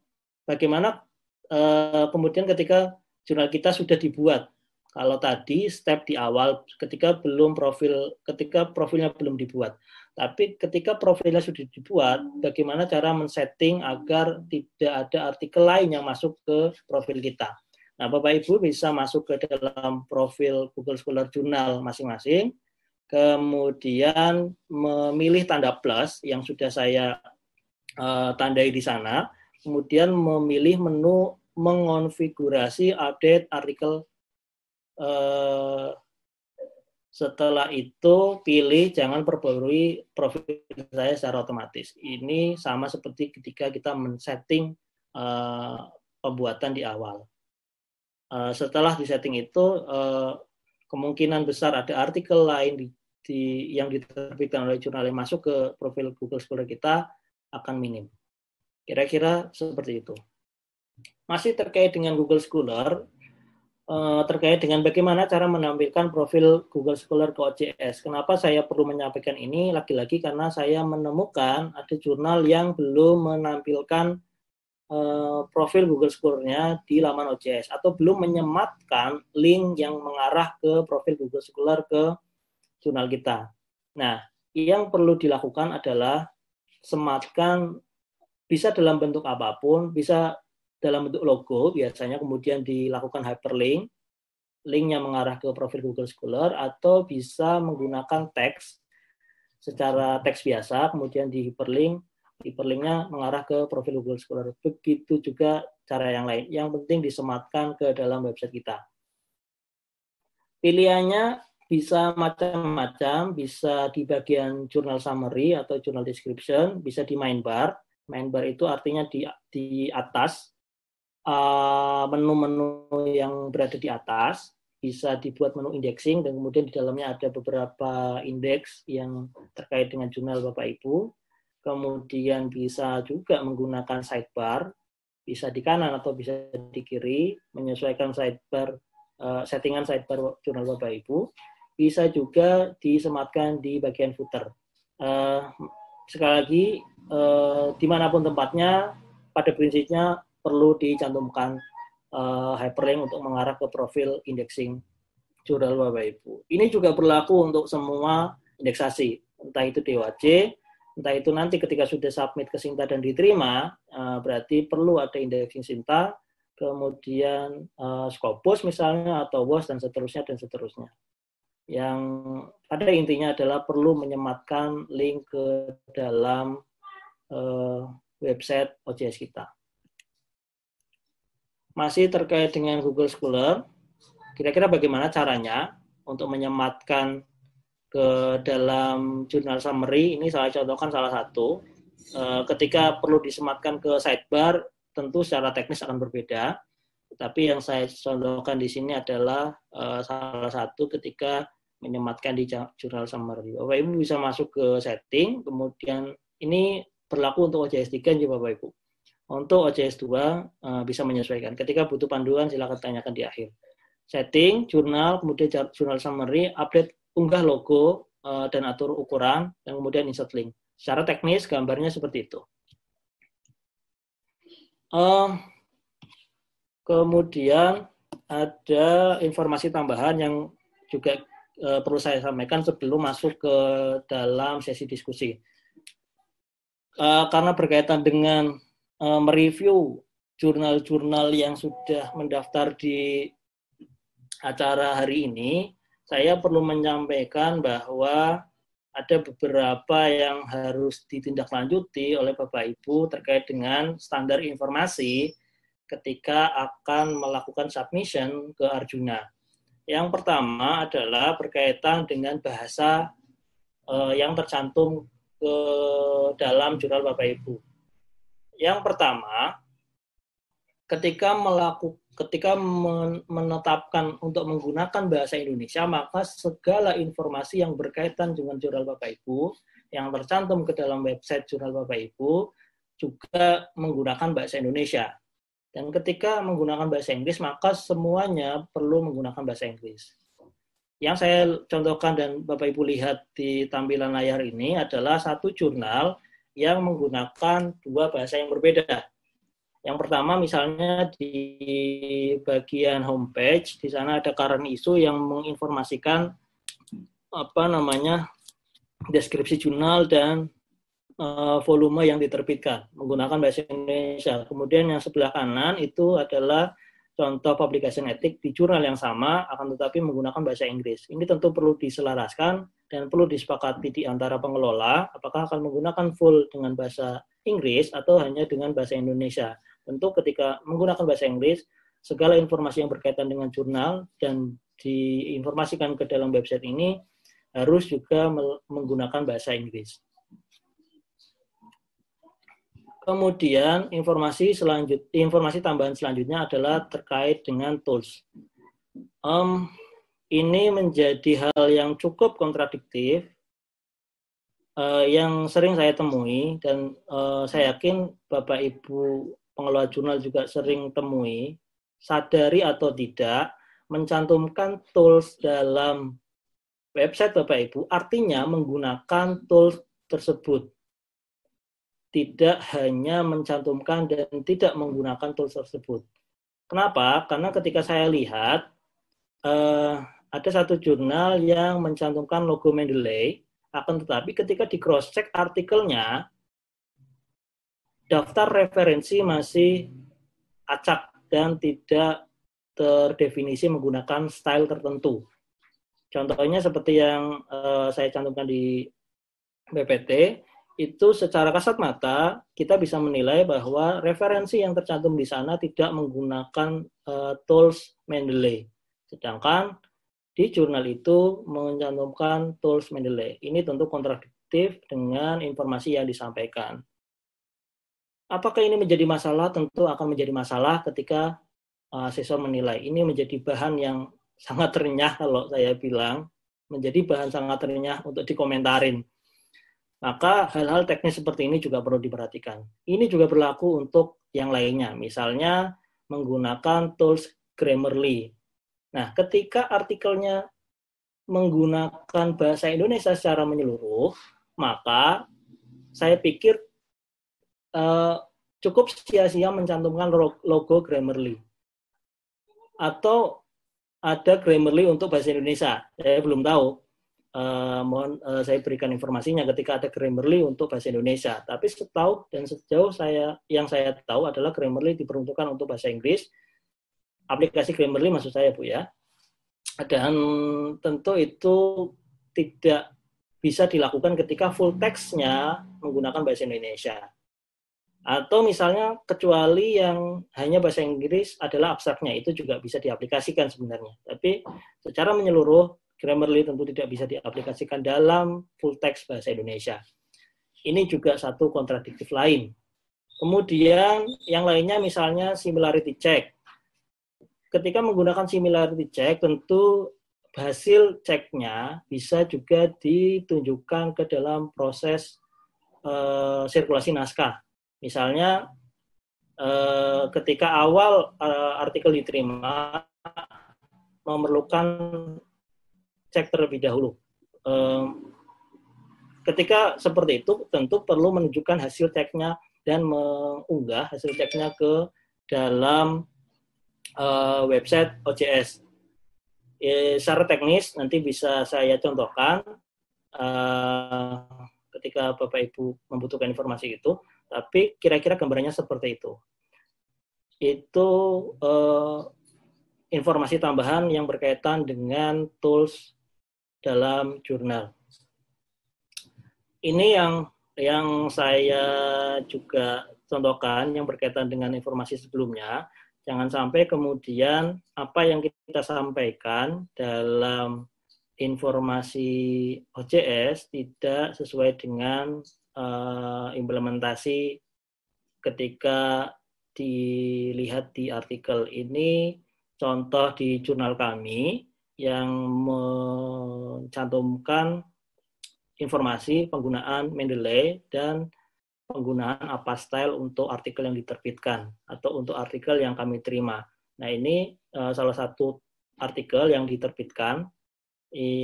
bagaimana uh, kemudian ketika jurnal kita sudah dibuat. Kalau tadi step di awal ketika belum profil ketika profilnya belum dibuat. Tapi ketika profilnya sudah dibuat, bagaimana cara men-setting agar tidak ada artikel lain yang masuk ke profil kita. Nah, Bapak Ibu bisa masuk ke dalam profil Google Scholar Journal masing-masing, kemudian memilih tanda plus yang sudah saya uh, tandai di sana, kemudian memilih menu mengonfigurasi update artikel eh, setelah itu pilih jangan perbarui profil saya secara otomatis. Ini sama seperti ketika kita men-setting eh, pembuatan di awal. Eh, setelah di-setting itu eh, kemungkinan besar ada artikel lain di, di yang diterbitkan oleh jurnal yang masuk ke profil Google Scholar kita akan minim. Kira-kira seperti itu masih terkait dengan Google Scholar, uh, terkait dengan bagaimana cara menampilkan profil Google Scholar ke OJS. Kenapa saya perlu menyampaikan ini? Lagi-lagi karena saya menemukan ada jurnal yang belum menampilkan uh, profil Google Scholar-nya di laman OJS atau belum menyematkan link yang mengarah ke profil Google Scholar ke jurnal kita. Nah, yang perlu dilakukan adalah sematkan bisa dalam bentuk apa pun, bisa dalam bentuk logo biasanya kemudian dilakukan hyperlink. Linknya mengarah ke profil Google Scholar atau bisa menggunakan teks secara teks biasa kemudian di hyperlink hyperlinknya mengarah ke profil Google Scholar. Begitu juga cara yang lain. Yang penting disematkan ke dalam website kita. Pilihannya bisa macam-macam. Bisa di bagian journal summary atau journal description. Bisa di main bar. Main bar itu artinya di di atas menu-menu uh, yang berada di atas bisa dibuat menu indexing dan kemudian di dalamnya ada beberapa indeks yang terkait dengan jurnal Bapak Ibu. Kemudian bisa juga menggunakan sidebar, bisa di kanan atau bisa di kiri, menyesuaikan sidebar uh, settingan sidebar jurnal Bapak Ibu. Bisa juga disematkan di bagian footer. Uh, sekali lagi, di mana pun tempatnya, pada prinsipnya perlu dicantumkan uh, hyperlink untuk mengarah ke profil indexing jurnal Bapak Ibu. Ini juga berlaku untuk semua indeksasi, entah itu DOAJ, entah itu nanti ketika sudah submit ke Sinta dan diterima, uh, berarti perlu ada indexing Sinta, kemudian uh, Scopus misalnya, atau WOS, dan seterusnya, dan seterusnya. Yang pada intinya adalah perlu menyematkan link ke dalam uh, website OJS kita masih terkait dengan Google Scholar, kira-kira bagaimana caranya untuk menyematkan ke dalam jurnal summary? Ini saya contohkan salah satu. Eh, ketika perlu disematkan ke sidebar tentu secara teknis akan berbeda. Tapi yang saya contohkan di sini adalah eh, salah satu ketika menyematkan di jurnal summary. Bapak Ibu bisa masuk ke setting kemudian ini berlaku untuk OJS 3 ya Bapak Ibu untuk OJS 2 eh, bisa menyesuaikan ketika butuh panduan silakan tanyakan di akhir setting jurnal kemudian jurnal summary update unggah logo uh, dan atur ukuran, dan kemudian insert link. Secara teknis gambarnya seperti itu. Uh, kemudian ada informasi tambahan yang juga uh, perlu saya sampaikan sebelum masuk ke dalam sesi diskusi. Uh, karena berkaitan dengan uh, mereview jurnal-jurnal yang sudah mendaftar di acara hari ini, saya perlu menyampaikan bahwa ada beberapa yang harus ditindaklanjuti oleh Bapak Ibu terkait dengan standar informasi ketika akan melakukan submission ke Arjuna. Yang pertama adalah berkaitan dengan bahasa eh, yang tercantum ke dalam jurnal Bapak Ibu. Yang pertama, ketika melakukan ketika menetapkan untuk menggunakan bahasa Indonesia, maka segala informasi yang berkaitan dengan jurnal Bapak Ibu yang tercantum ke dalam website jurnal Bapak Ibu juga menggunakan bahasa Indonesia. Dan ketika menggunakan bahasa Inggris, maka semuanya perlu menggunakan bahasa Inggris. Yang saya contohkan dan Bapak Ibu lihat di tampilan layar ini adalah satu jurnal yang menggunakan dua bahasa yang berbeda yang pertama misalnya di bagian homepage, di sana ada current issue yang menginformasikan apa namanya deskripsi jurnal dan uh, volume yang diterbitkan menggunakan bahasa Indonesia. Kemudian yang sebelah kanan itu adalah contoh publication etik di jurnal yang sama akan tetapi menggunakan bahasa Inggris. Ini tentu perlu diselaraskan dan perlu disepakati di antara pengelola apakah akan menggunakan full dengan bahasa Inggris atau hanya dengan bahasa Indonesia. Tentu ketika menggunakan bahasa Inggris, segala informasi yang berkaitan dengan jurnal dan diinformasikan ke dalam website ini harus juga menggunakan bahasa Inggris. Kemudian informasi selanjut informasi tambahan selanjutnya adalah terkait dengan tools. Um, ini menjadi hal yang cukup kontradiktif uh, yang sering saya temui dan uh, saya yakin Bapak Ibu pengelola jurnal juga sering temui, sadari atau tidak, mencantumkan tools dalam website Bapak Ibu, artinya menggunakan tools tersebut. Tidak hanya mencantumkan dan tidak menggunakan tools tersebut. Kenapa? Karena ketika saya lihat, eh, ada satu jurnal yang mencantumkan logo Mendeley, akan tetapi ketika di cross check artikelnya daftar referensi masih acak dan tidak terdefinisi menggunakan style tertentu. Contohnya seperti yang uh, saya cantumkan di BPT, itu secara kasat mata kita bisa menilai bahwa referensi yang tercantum di sana tidak menggunakan uh, tools Mendeley. Sedangkan di jurnal itu mencantumkan tools Mendeley. Ini tentu kontradiktif dengan informasi yang disampaikan. Apakah ini menjadi masalah? Tentu akan menjadi masalah ketika uh, siswa menilai. Ini menjadi bahan yang sangat renyah kalau saya bilang, menjadi bahan sangat renyah untuk dikomentarin. Maka hal-hal teknis seperti ini juga perlu diperhatikan. Ini juga berlaku untuk yang lainnya, misalnya menggunakan tools Grammarly. Nah, ketika artikelnya menggunakan bahasa Indonesia secara menyeluruh, maka saya pikir uh, cukup sia-sia mencantumkan logo Grammarly. Atau ada Grammarly untuk bahasa Indonesia. Saya belum tahu. Uh, mohon uh, saya berikan informasinya ketika ada Grammarly untuk bahasa Indonesia. Tapi setahu dan sejauh saya yang saya tahu adalah Grammarly diperuntukkan untuk bahasa Inggris. Aplikasi Grammarly maksud saya Bu ya. Dan tentu itu tidak bisa dilakukan ketika full text-nya menggunakan bahasa Indonesia. Atau misalnya kecuali yang hanya bahasa Inggris adalah abstraknya, itu juga bisa diaplikasikan sebenarnya. Tapi secara menyeluruh, Grammarly tentu tidak bisa diaplikasikan dalam full text bahasa Indonesia. Ini juga satu kontradiktif lain. Kemudian yang lainnya misalnya similarity check. Ketika menggunakan similarity check, tentu hasil ceknya bisa juga ditunjukkan ke dalam proses uh, sirkulasi naskah. Misalnya uh, ketika awal uh, artikel diterima memerlukan cek terlebih dahulu. Uh, ketika seperti itu tentu perlu menunjukkan hasil ceknya dan mengunggah hasil ceknya ke dalam uh, website OJS ya, secara teknis nanti bisa saya contohkan uh, ketika Bapak Ibu membutuhkan informasi itu, tapi kira-kira gambarannya seperti itu. Itu uh, informasi tambahan yang berkaitan dengan tools dalam jurnal. Ini yang yang saya juga contohkan yang berkaitan dengan informasi sebelumnya. Jangan sampai kemudian apa yang kita sampaikan dalam informasi OCS tidak sesuai dengan uh, implementasi ketika dilihat di artikel ini contoh di jurnal kami yang mencantumkan informasi penggunaan Mendeley dan penggunaan apa style untuk artikel yang diterbitkan atau untuk artikel yang kami terima. Nah ini uh, salah satu artikel yang diterbitkan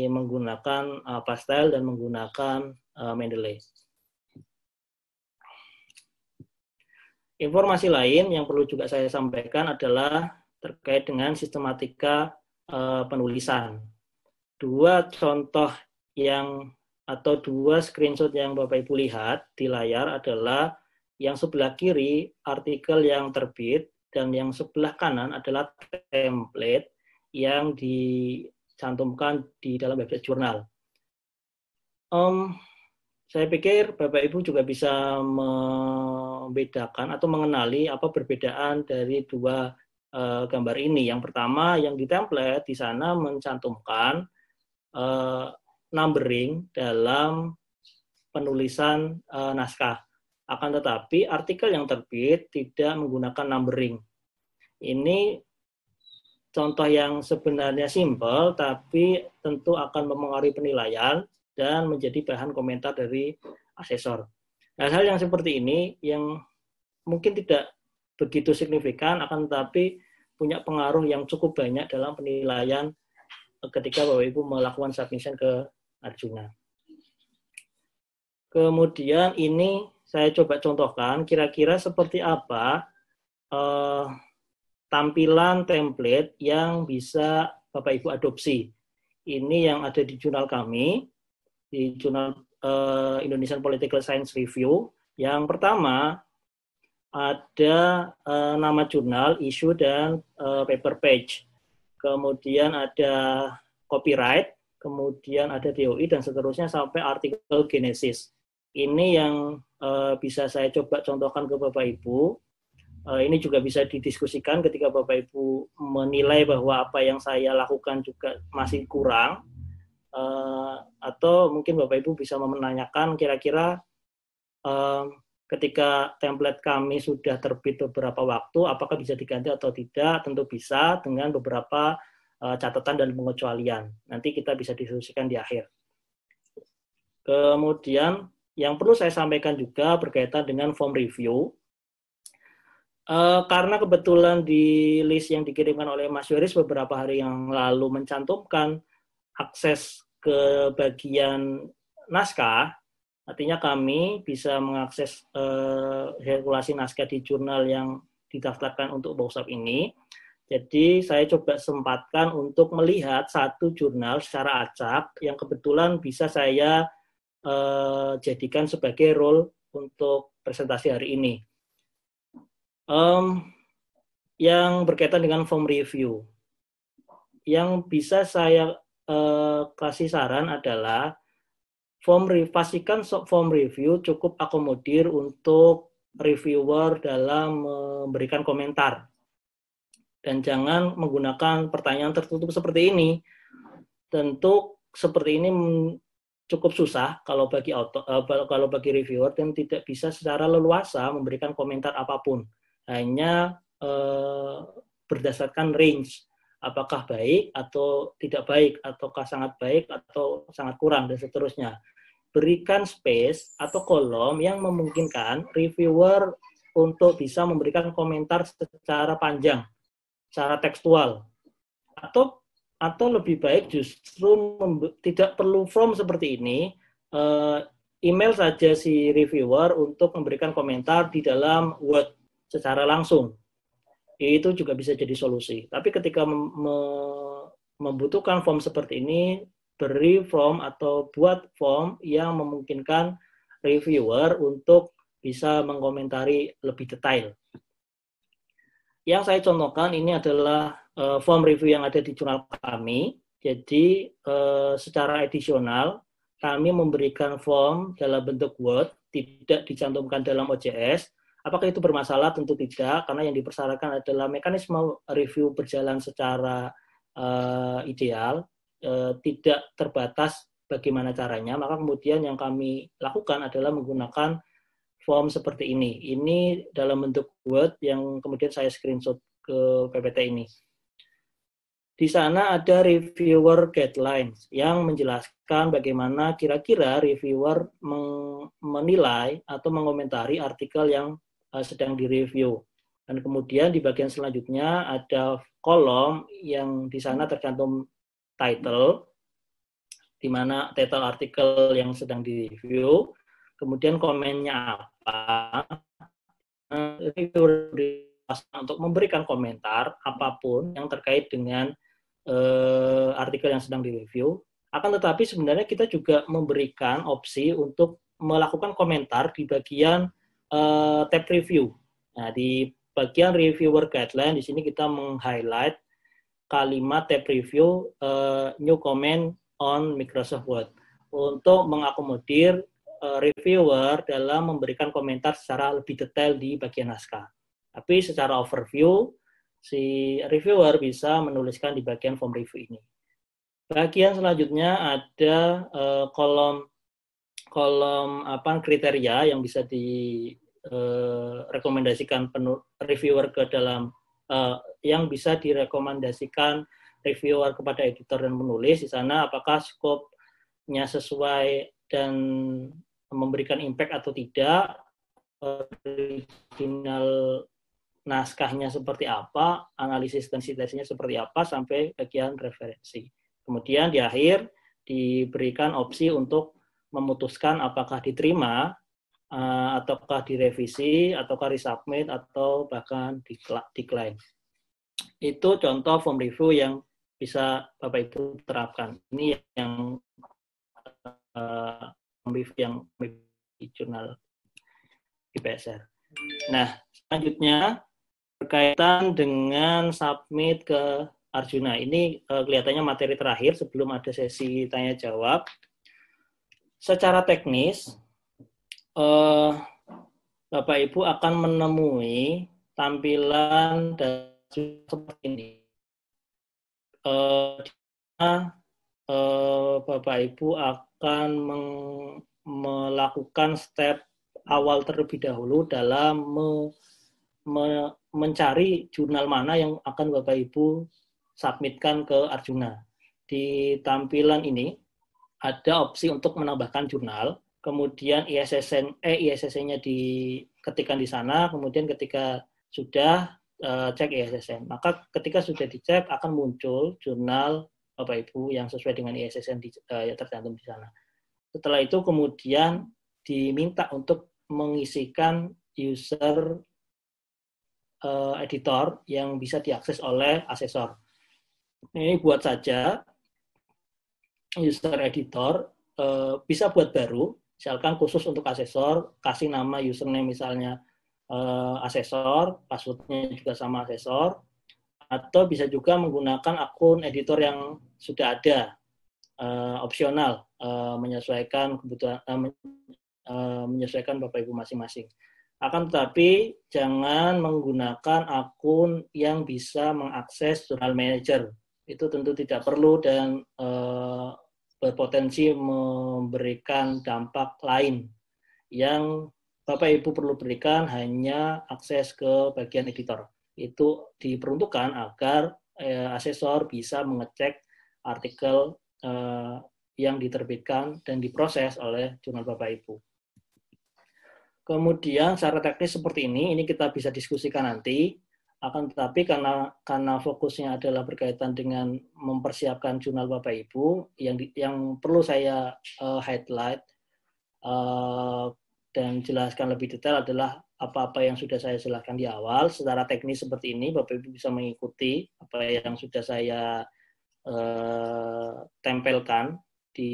menggunakan apa style dan menggunakan uh, Mendeley. Informasi lain yang perlu juga saya sampaikan adalah terkait dengan sistematika uh, penulisan. Dua contoh yang atau dua screenshot yang Bapak Ibu lihat di layar adalah yang sebelah kiri artikel yang terbit dan yang sebelah kanan adalah template yang dicantumkan di dalam website jurnal. Um, saya pikir Bapak Ibu juga bisa membedakan atau mengenali apa perbedaan dari dua uh, gambar ini. Yang pertama, yang di template di sana mencantumkan uh, numbering dalam penulisan uh, naskah. Akan tetapi artikel yang terbit tidak menggunakan numbering. Ini contoh yang sebenarnya simpel, tapi tentu akan mempengaruhi penilaian dan menjadi bahan komentar dari asesor. Hal-hal yang seperti ini yang mungkin tidak begitu signifikan, akan tetapi punya pengaruh yang cukup banyak dalam penilaian ketika Bapak Ibu melakukan submission ke Arjuna. Kemudian ini saya coba contohkan kira-kira seperti apa eh, tampilan template yang bisa Bapak Ibu adopsi. Ini yang ada di jurnal kami, di jurnal eh, Indonesian Political Science Review. Yang pertama ada eh, nama jurnal, isu, dan eh, paper page. Kemudian ada copyright, kemudian ada DOI dan seterusnya sampai artikel Genesis. Ini yang uh, bisa saya coba contohkan ke Bapak Ibu. Uh, ini juga bisa didiskusikan ketika Bapak Ibu menilai bahwa apa yang saya lakukan juga masih kurang. Uh, atau mungkin Bapak Ibu bisa menanyakan kira-kira uh, ketika template kami sudah terbit beberapa waktu, apakah bisa diganti atau tidak? Tentu bisa dengan beberapa uh, catatan dan pengecualian. Nanti kita bisa diskusikan di akhir. Kemudian yang perlu saya sampaikan juga berkaitan dengan form review. Uh, karena kebetulan di list yang dikirimkan oleh Mas Yoris beberapa hari yang lalu mencantumkan akses ke bagian naskah, artinya kami bisa mengakses uh, sirkulasi naskah di jurnal yang didaftarkan untuk workshop ini. Jadi saya coba sempatkan untuk melihat satu jurnal secara acak yang kebetulan bisa saya uh, jadikan sebagai role untuk presentasi hari ini. Um, yang berkaitan dengan form review. Yang bisa saya uh, kasih saran adalah form pastikan form review cukup akomodir untuk reviewer dalam memberikan komentar. Dan jangan menggunakan pertanyaan tertutup seperti ini. Tentu seperti ini cukup susah kalau bagi auto, uh, kalau bagi reviewer dan tidak bisa secara leluasa memberikan komentar apa pun. Hanya uh, berdasarkan range apakah baik atau tidak baik ataukah sangat baik atau sangat kurang dan seterusnya. Berikan space atau kolom yang memungkinkan reviewer untuk bisa memberikan komentar secara panjang, secara tekstual. Atau atau lebih baik justru tidak perlu form seperti ini, uh, email saja si reviewer untuk memberikan komentar di dalam Word secara langsung itu juga bisa jadi solusi. Tapi ketika me membutuhkan form seperti ini, beri form atau buat form yang memungkinkan reviewer untuk bisa mengomentari lebih detail. Yang saya contohkan ini adalah uh, form review yang ada di jurnal kami. Jadi uh, secara edisional kami memberikan form dalam bentuk Word, tidak dicantumkan dalam OJS, Apakah itu bermasalah? Tentu tidak, karena yang dipersyaratkan adalah mekanisme review berjalan secara uh, ideal, uh, tidak terbatas bagaimana caranya. Maka kemudian yang kami lakukan adalah menggunakan form seperti ini. Ini dalam bentuk Word yang kemudian saya screenshot ke PPT ini. Di sana ada reviewer guidelines yang menjelaskan bagaimana kira-kira reviewer menilai atau mengomentari artikel yang uh, sedang direview. Dan kemudian di bagian selanjutnya ada kolom yang di sana tercantum title, di mana title artikel yang sedang direview, kemudian komennya apa, untuk memberikan komentar apa pun yang terkait dengan uh, artikel yang sedang direview. Akan tetapi sebenarnya kita juga memberikan opsi untuk melakukan komentar di bagian uh, tab review. Nah, di bagian reviewer guideline di sini kita meng-highlight kalimat tab review uh, new comment on Microsoft Word untuk mengakomodir uh, reviewer dalam memberikan komentar secara lebih detail di bagian naskah. Tapi secara overview si reviewer bisa menuliskan di bagian form review ini. Bagian selanjutnya ada uh, kolom kolom apa kriteria yang bisa direkomendasikan eh, reviewer ke dalam uh, yang bisa direkomendasikan reviewer kepada editor dan penulis di sana apakah skopnya sesuai dan memberikan impact atau tidak original naskahnya seperti apa, analisis dan sitasinya seperti apa sampai bagian referensi. Kemudian di akhir diberikan opsi untuk memutuskan apakah diterima uh, ataukah direvisi ataukah resubmit atau bahkan decline. Itu contoh form review yang bisa Bapak Ibu terapkan. Ini yang uh, review yang di jurnal IPSR. Nah, selanjutnya berkaitan dengan submit ke Arjuna. Ini uh, kelihatannya materi terakhir sebelum ada sesi tanya jawab secara teknis uh, Bapak Ibu akan menemui tampilan seperti ini. Uh, uh, Bapak Ibu akan melakukan step awal terlebih dahulu dalam me, me, mencari jurnal mana yang akan Bapak Ibu submitkan ke Arjuna. Di tampilan ini ada opsi untuk menambahkan jurnal, kemudian ISSN eh ISSN-nya diketikkan di sana, kemudian ketika sudah uh, cek ISSN, maka ketika sudah dicek akan muncul jurnal Bapak Ibu yang sesuai dengan ISSN di, uh, yang tercantum di sana. Setelah itu kemudian diminta untuk mengisikan user uh, editor yang bisa diakses oleh asesor. Ini buat saja user editor uh, bisa buat baru, misalkan khusus untuk asesor, kasih nama username misalnya uh, asesor, passwordnya juga sama asesor, atau bisa juga menggunakan akun editor yang sudah ada, uh, opsional, uh, menyesuaikan kebutuhan, uh, menyesuaikan bapak ibu masing-masing. Akan tetapi jangan menggunakan akun yang bisa mengakses jurnal manager. Itu tentu tidak perlu dan eh, berpotensi memberikan dampak lain yang Bapak Ibu perlu berikan hanya akses ke bagian editor. Itu diperuntukkan agar eh, asesor bisa mengecek artikel eh, yang diterbitkan dan diproses oleh jurnal Bapak Ibu. Kemudian secara teknis seperti ini, ini kita bisa diskusikan nanti. Akan tetapi karena karena fokusnya adalah berkaitan dengan mempersiapkan jurnal Bapak Ibu, yang di, yang perlu saya uh, highlight uh, dan jelaskan lebih detail adalah apa-apa yang sudah saya jelaskan di awal. Secara teknis seperti ini, Bapak Ibu bisa mengikuti apa yang sudah saya uh, tempelkan di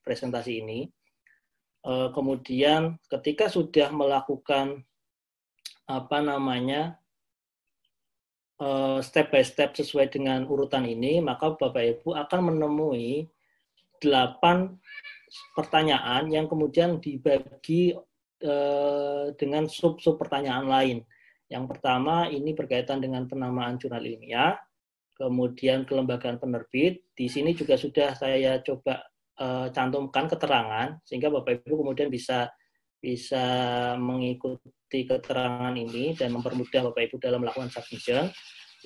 presentasi ini. Uh, kemudian ketika sudah melakukan apa namanya Eh, step by step sesuai dengan urutan ini, maka Bapak Ibu akan menemui delapan pertanyaan yang kemudian dibagi eh, dengan sub-sub pertanyaan lain. Yang pertama ini berkaitan dengan penamaan jurnal ilmiah, kemudian kelembagaan penerbit. Di sini juga sudah saya coba uh, cantumkan keterangan sehingga Bapak Ibu kemudian bisa bisa mengikuti keterangan ini dan mempermudah Bapak Ibu dalam melakukan submission.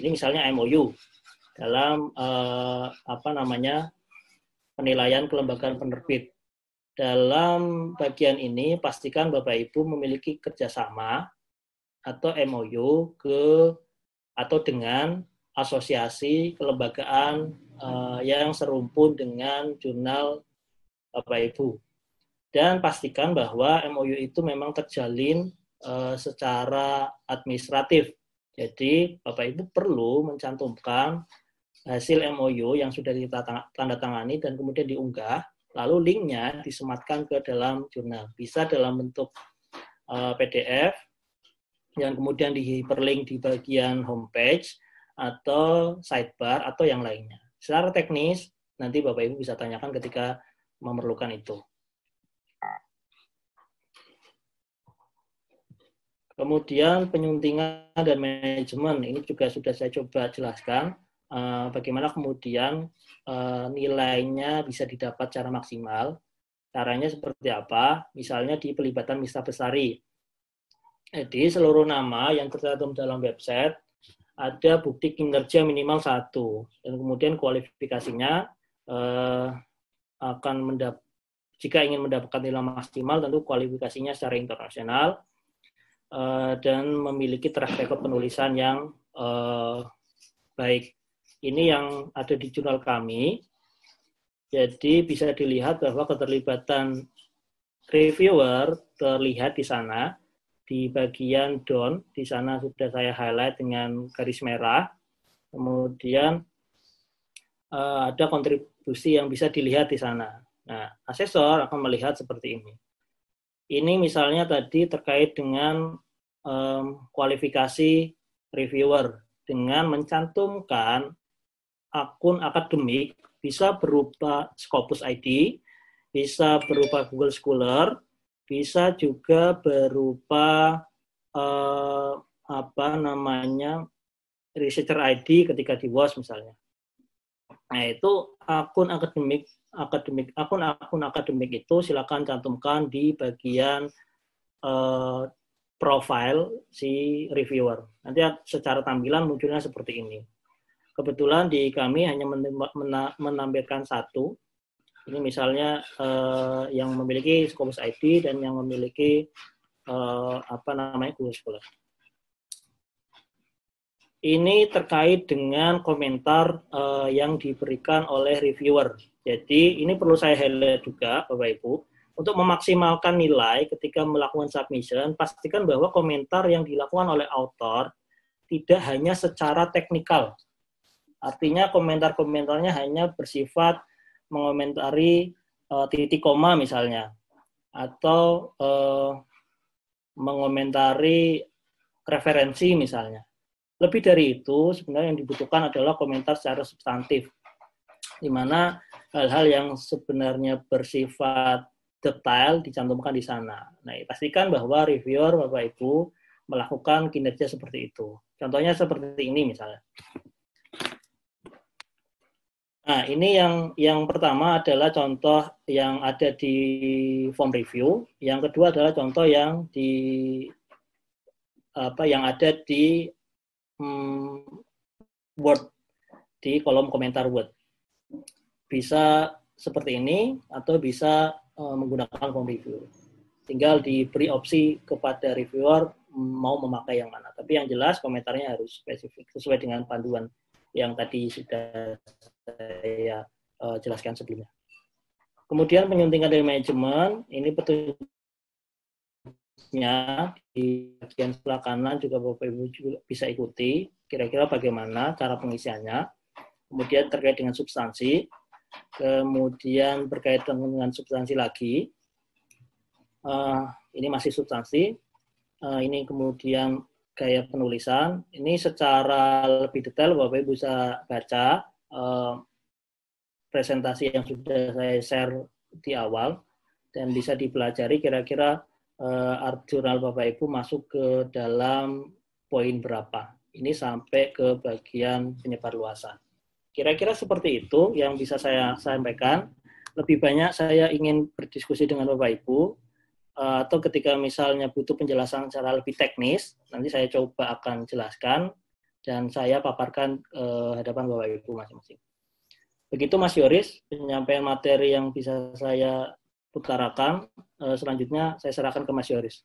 Ini misalnya MOU dalam eh, apa namanya penilaian kelembagaan penerbit. Dalam bagian ini pastikan Bapak Ibu memiliki kerjasama atau MOU ke atau dengan asosiasi kelembagaan eh, yang serumpun dengan jurnal Bapak Ibu dan pastikan bahwa MOU itu memang terjalin uh, secara administratif. Jadi Bapak Ibu perlu mencantumkan hasil MOU yang sudah ditandatangani dan kemudian diunggah, lalu linknya disematkan ke dalam jurnal. Bisa dalam bentuk eh, PDF yang kemudian di hyperlink di bagian homepage atau sidebar atau yang lainnya. Secara teknis nanti Bapak Ibu bisa tanyakan ketika memerlukan itu. Kemudian penyuntingan dan manajemen ini juga sudah saya coba jelaskan uh, bagaimana kemudian uh, nilainya bisa didapat secara maksimal. Caranya seperti apa? Misalnya di pelibatan mista besari. Jadi seluruh nama yang tercantum dalam website ada bukti kinerja minimal satu dan kemudian kualifikasinya uh, akan mendap jika ingin mendapatkan nilai maksimal tentu kualifikasinya secara internasional uh, dan memiliki track record penulisan yang uh, baik. Ini yang ada di jurnal kami. Jadi bisa dilihat bahwa keterlibatan reviewer terlihat di sana di bagian down di sana sudah saya highlight dengan garis merah. Kemudian uh, ada kontribusi yang bisa dilihat di sana. Nah, asesor akan melihat seperti ini. Ini misalnya tadi terkait dengan um, kualifikasi reviewer dengan mencantumkan akun akademik bisa berupa Scopus ID, bisa berupa Google Scholar, bisa juga berupa uh, apa namanya researcher ID ketika di WOS misalnya. Nah itu akun akademik akademik akun-akun akademik itu silakan cantumkan di bagian uh, profile si reviewer. Nanti secara tampilan munculnya seperti ini. Kebetulan di kami hanya menampilkan satu. Ini misalnya uh, yang memiliki Scopus ID dan yang memiliki uh, apa namanya Google Scholar. Ini terkait dengan komentar uh, yang diberikan oleh reviewer. Jadi ini perlu saya highlight juga, Bapak Ibu. Untuk memaksimalkan nilai ketika melakukan submission, pastikan bahwa komentar yang dilakukan oleh author tidak hanya secara teknikal. Artinya komentar-komentarnya hanya bersifat mengomentari uh, titik koma misalnya, atau uh, mengomentari referensi misalnya lebih dari itu, sebenarnya yang dibutuhkan adalah komentar secara substantif, di mana hal-hal yang sebenarnya bersifat detail dicantumkan di sana. Nah, pastikan bahwa reviewer Bapak Ibu melakukan kinerja seperti itu. Contohnya seperti ini misalnya. Nah, ini yang yang pertama adalah contoh yang ada di form review. Yang kedua adalah contoh yang di apa yang ada di hmm, Word di kolom komentar Word. Bisa seperti ini atau bisa uh, menggunakan form review. Tinggal diberi opsi kepada reviewer mau memakai yang mana. Tapi yang jelas komentarnya harus spesifik sesuai dengan panduan yang tadi sudah saya uh, jelaskan sebelumnya. Kemudian penyuntingan dari manajemen, ini petunjuknya di bagian sebelah kanan juga Bapak Ibu juga bisa ikuti kira-kira bagaimana cara pengisiannya. Kemudian terkait dengan substansi, kemudian berkaitan dengan substansi lagi. Uh, ini masih substansi. Uh, ini kemudian gaya penulisan. Ini secara lebih detail Bapak Ibu bisa baca uh, presentasi yang sudah saya share di awal dan bisa dipelajari kira-kira jurnal Bapak Ibu masuk ke dalam poin berapa. Ini sampai ke bagian penyebar luasan. Kira-kira seperti itu yang bisa saya sampaikan. Lebih banyak saya ingin berdiskusi dengan Bapak Ibu, eh, atau ketika misalnya butuh penjelasan secara lebih teknis, nanti saya coba akan jelaskan dan saya paparkan eh, hadapan Bapak Ibu masing-masing. Begitu Mas Yoris, penyampaian materi yang bisa saya utarakan. Eh, selanjutnya saya serahkan ke Mas Yoris.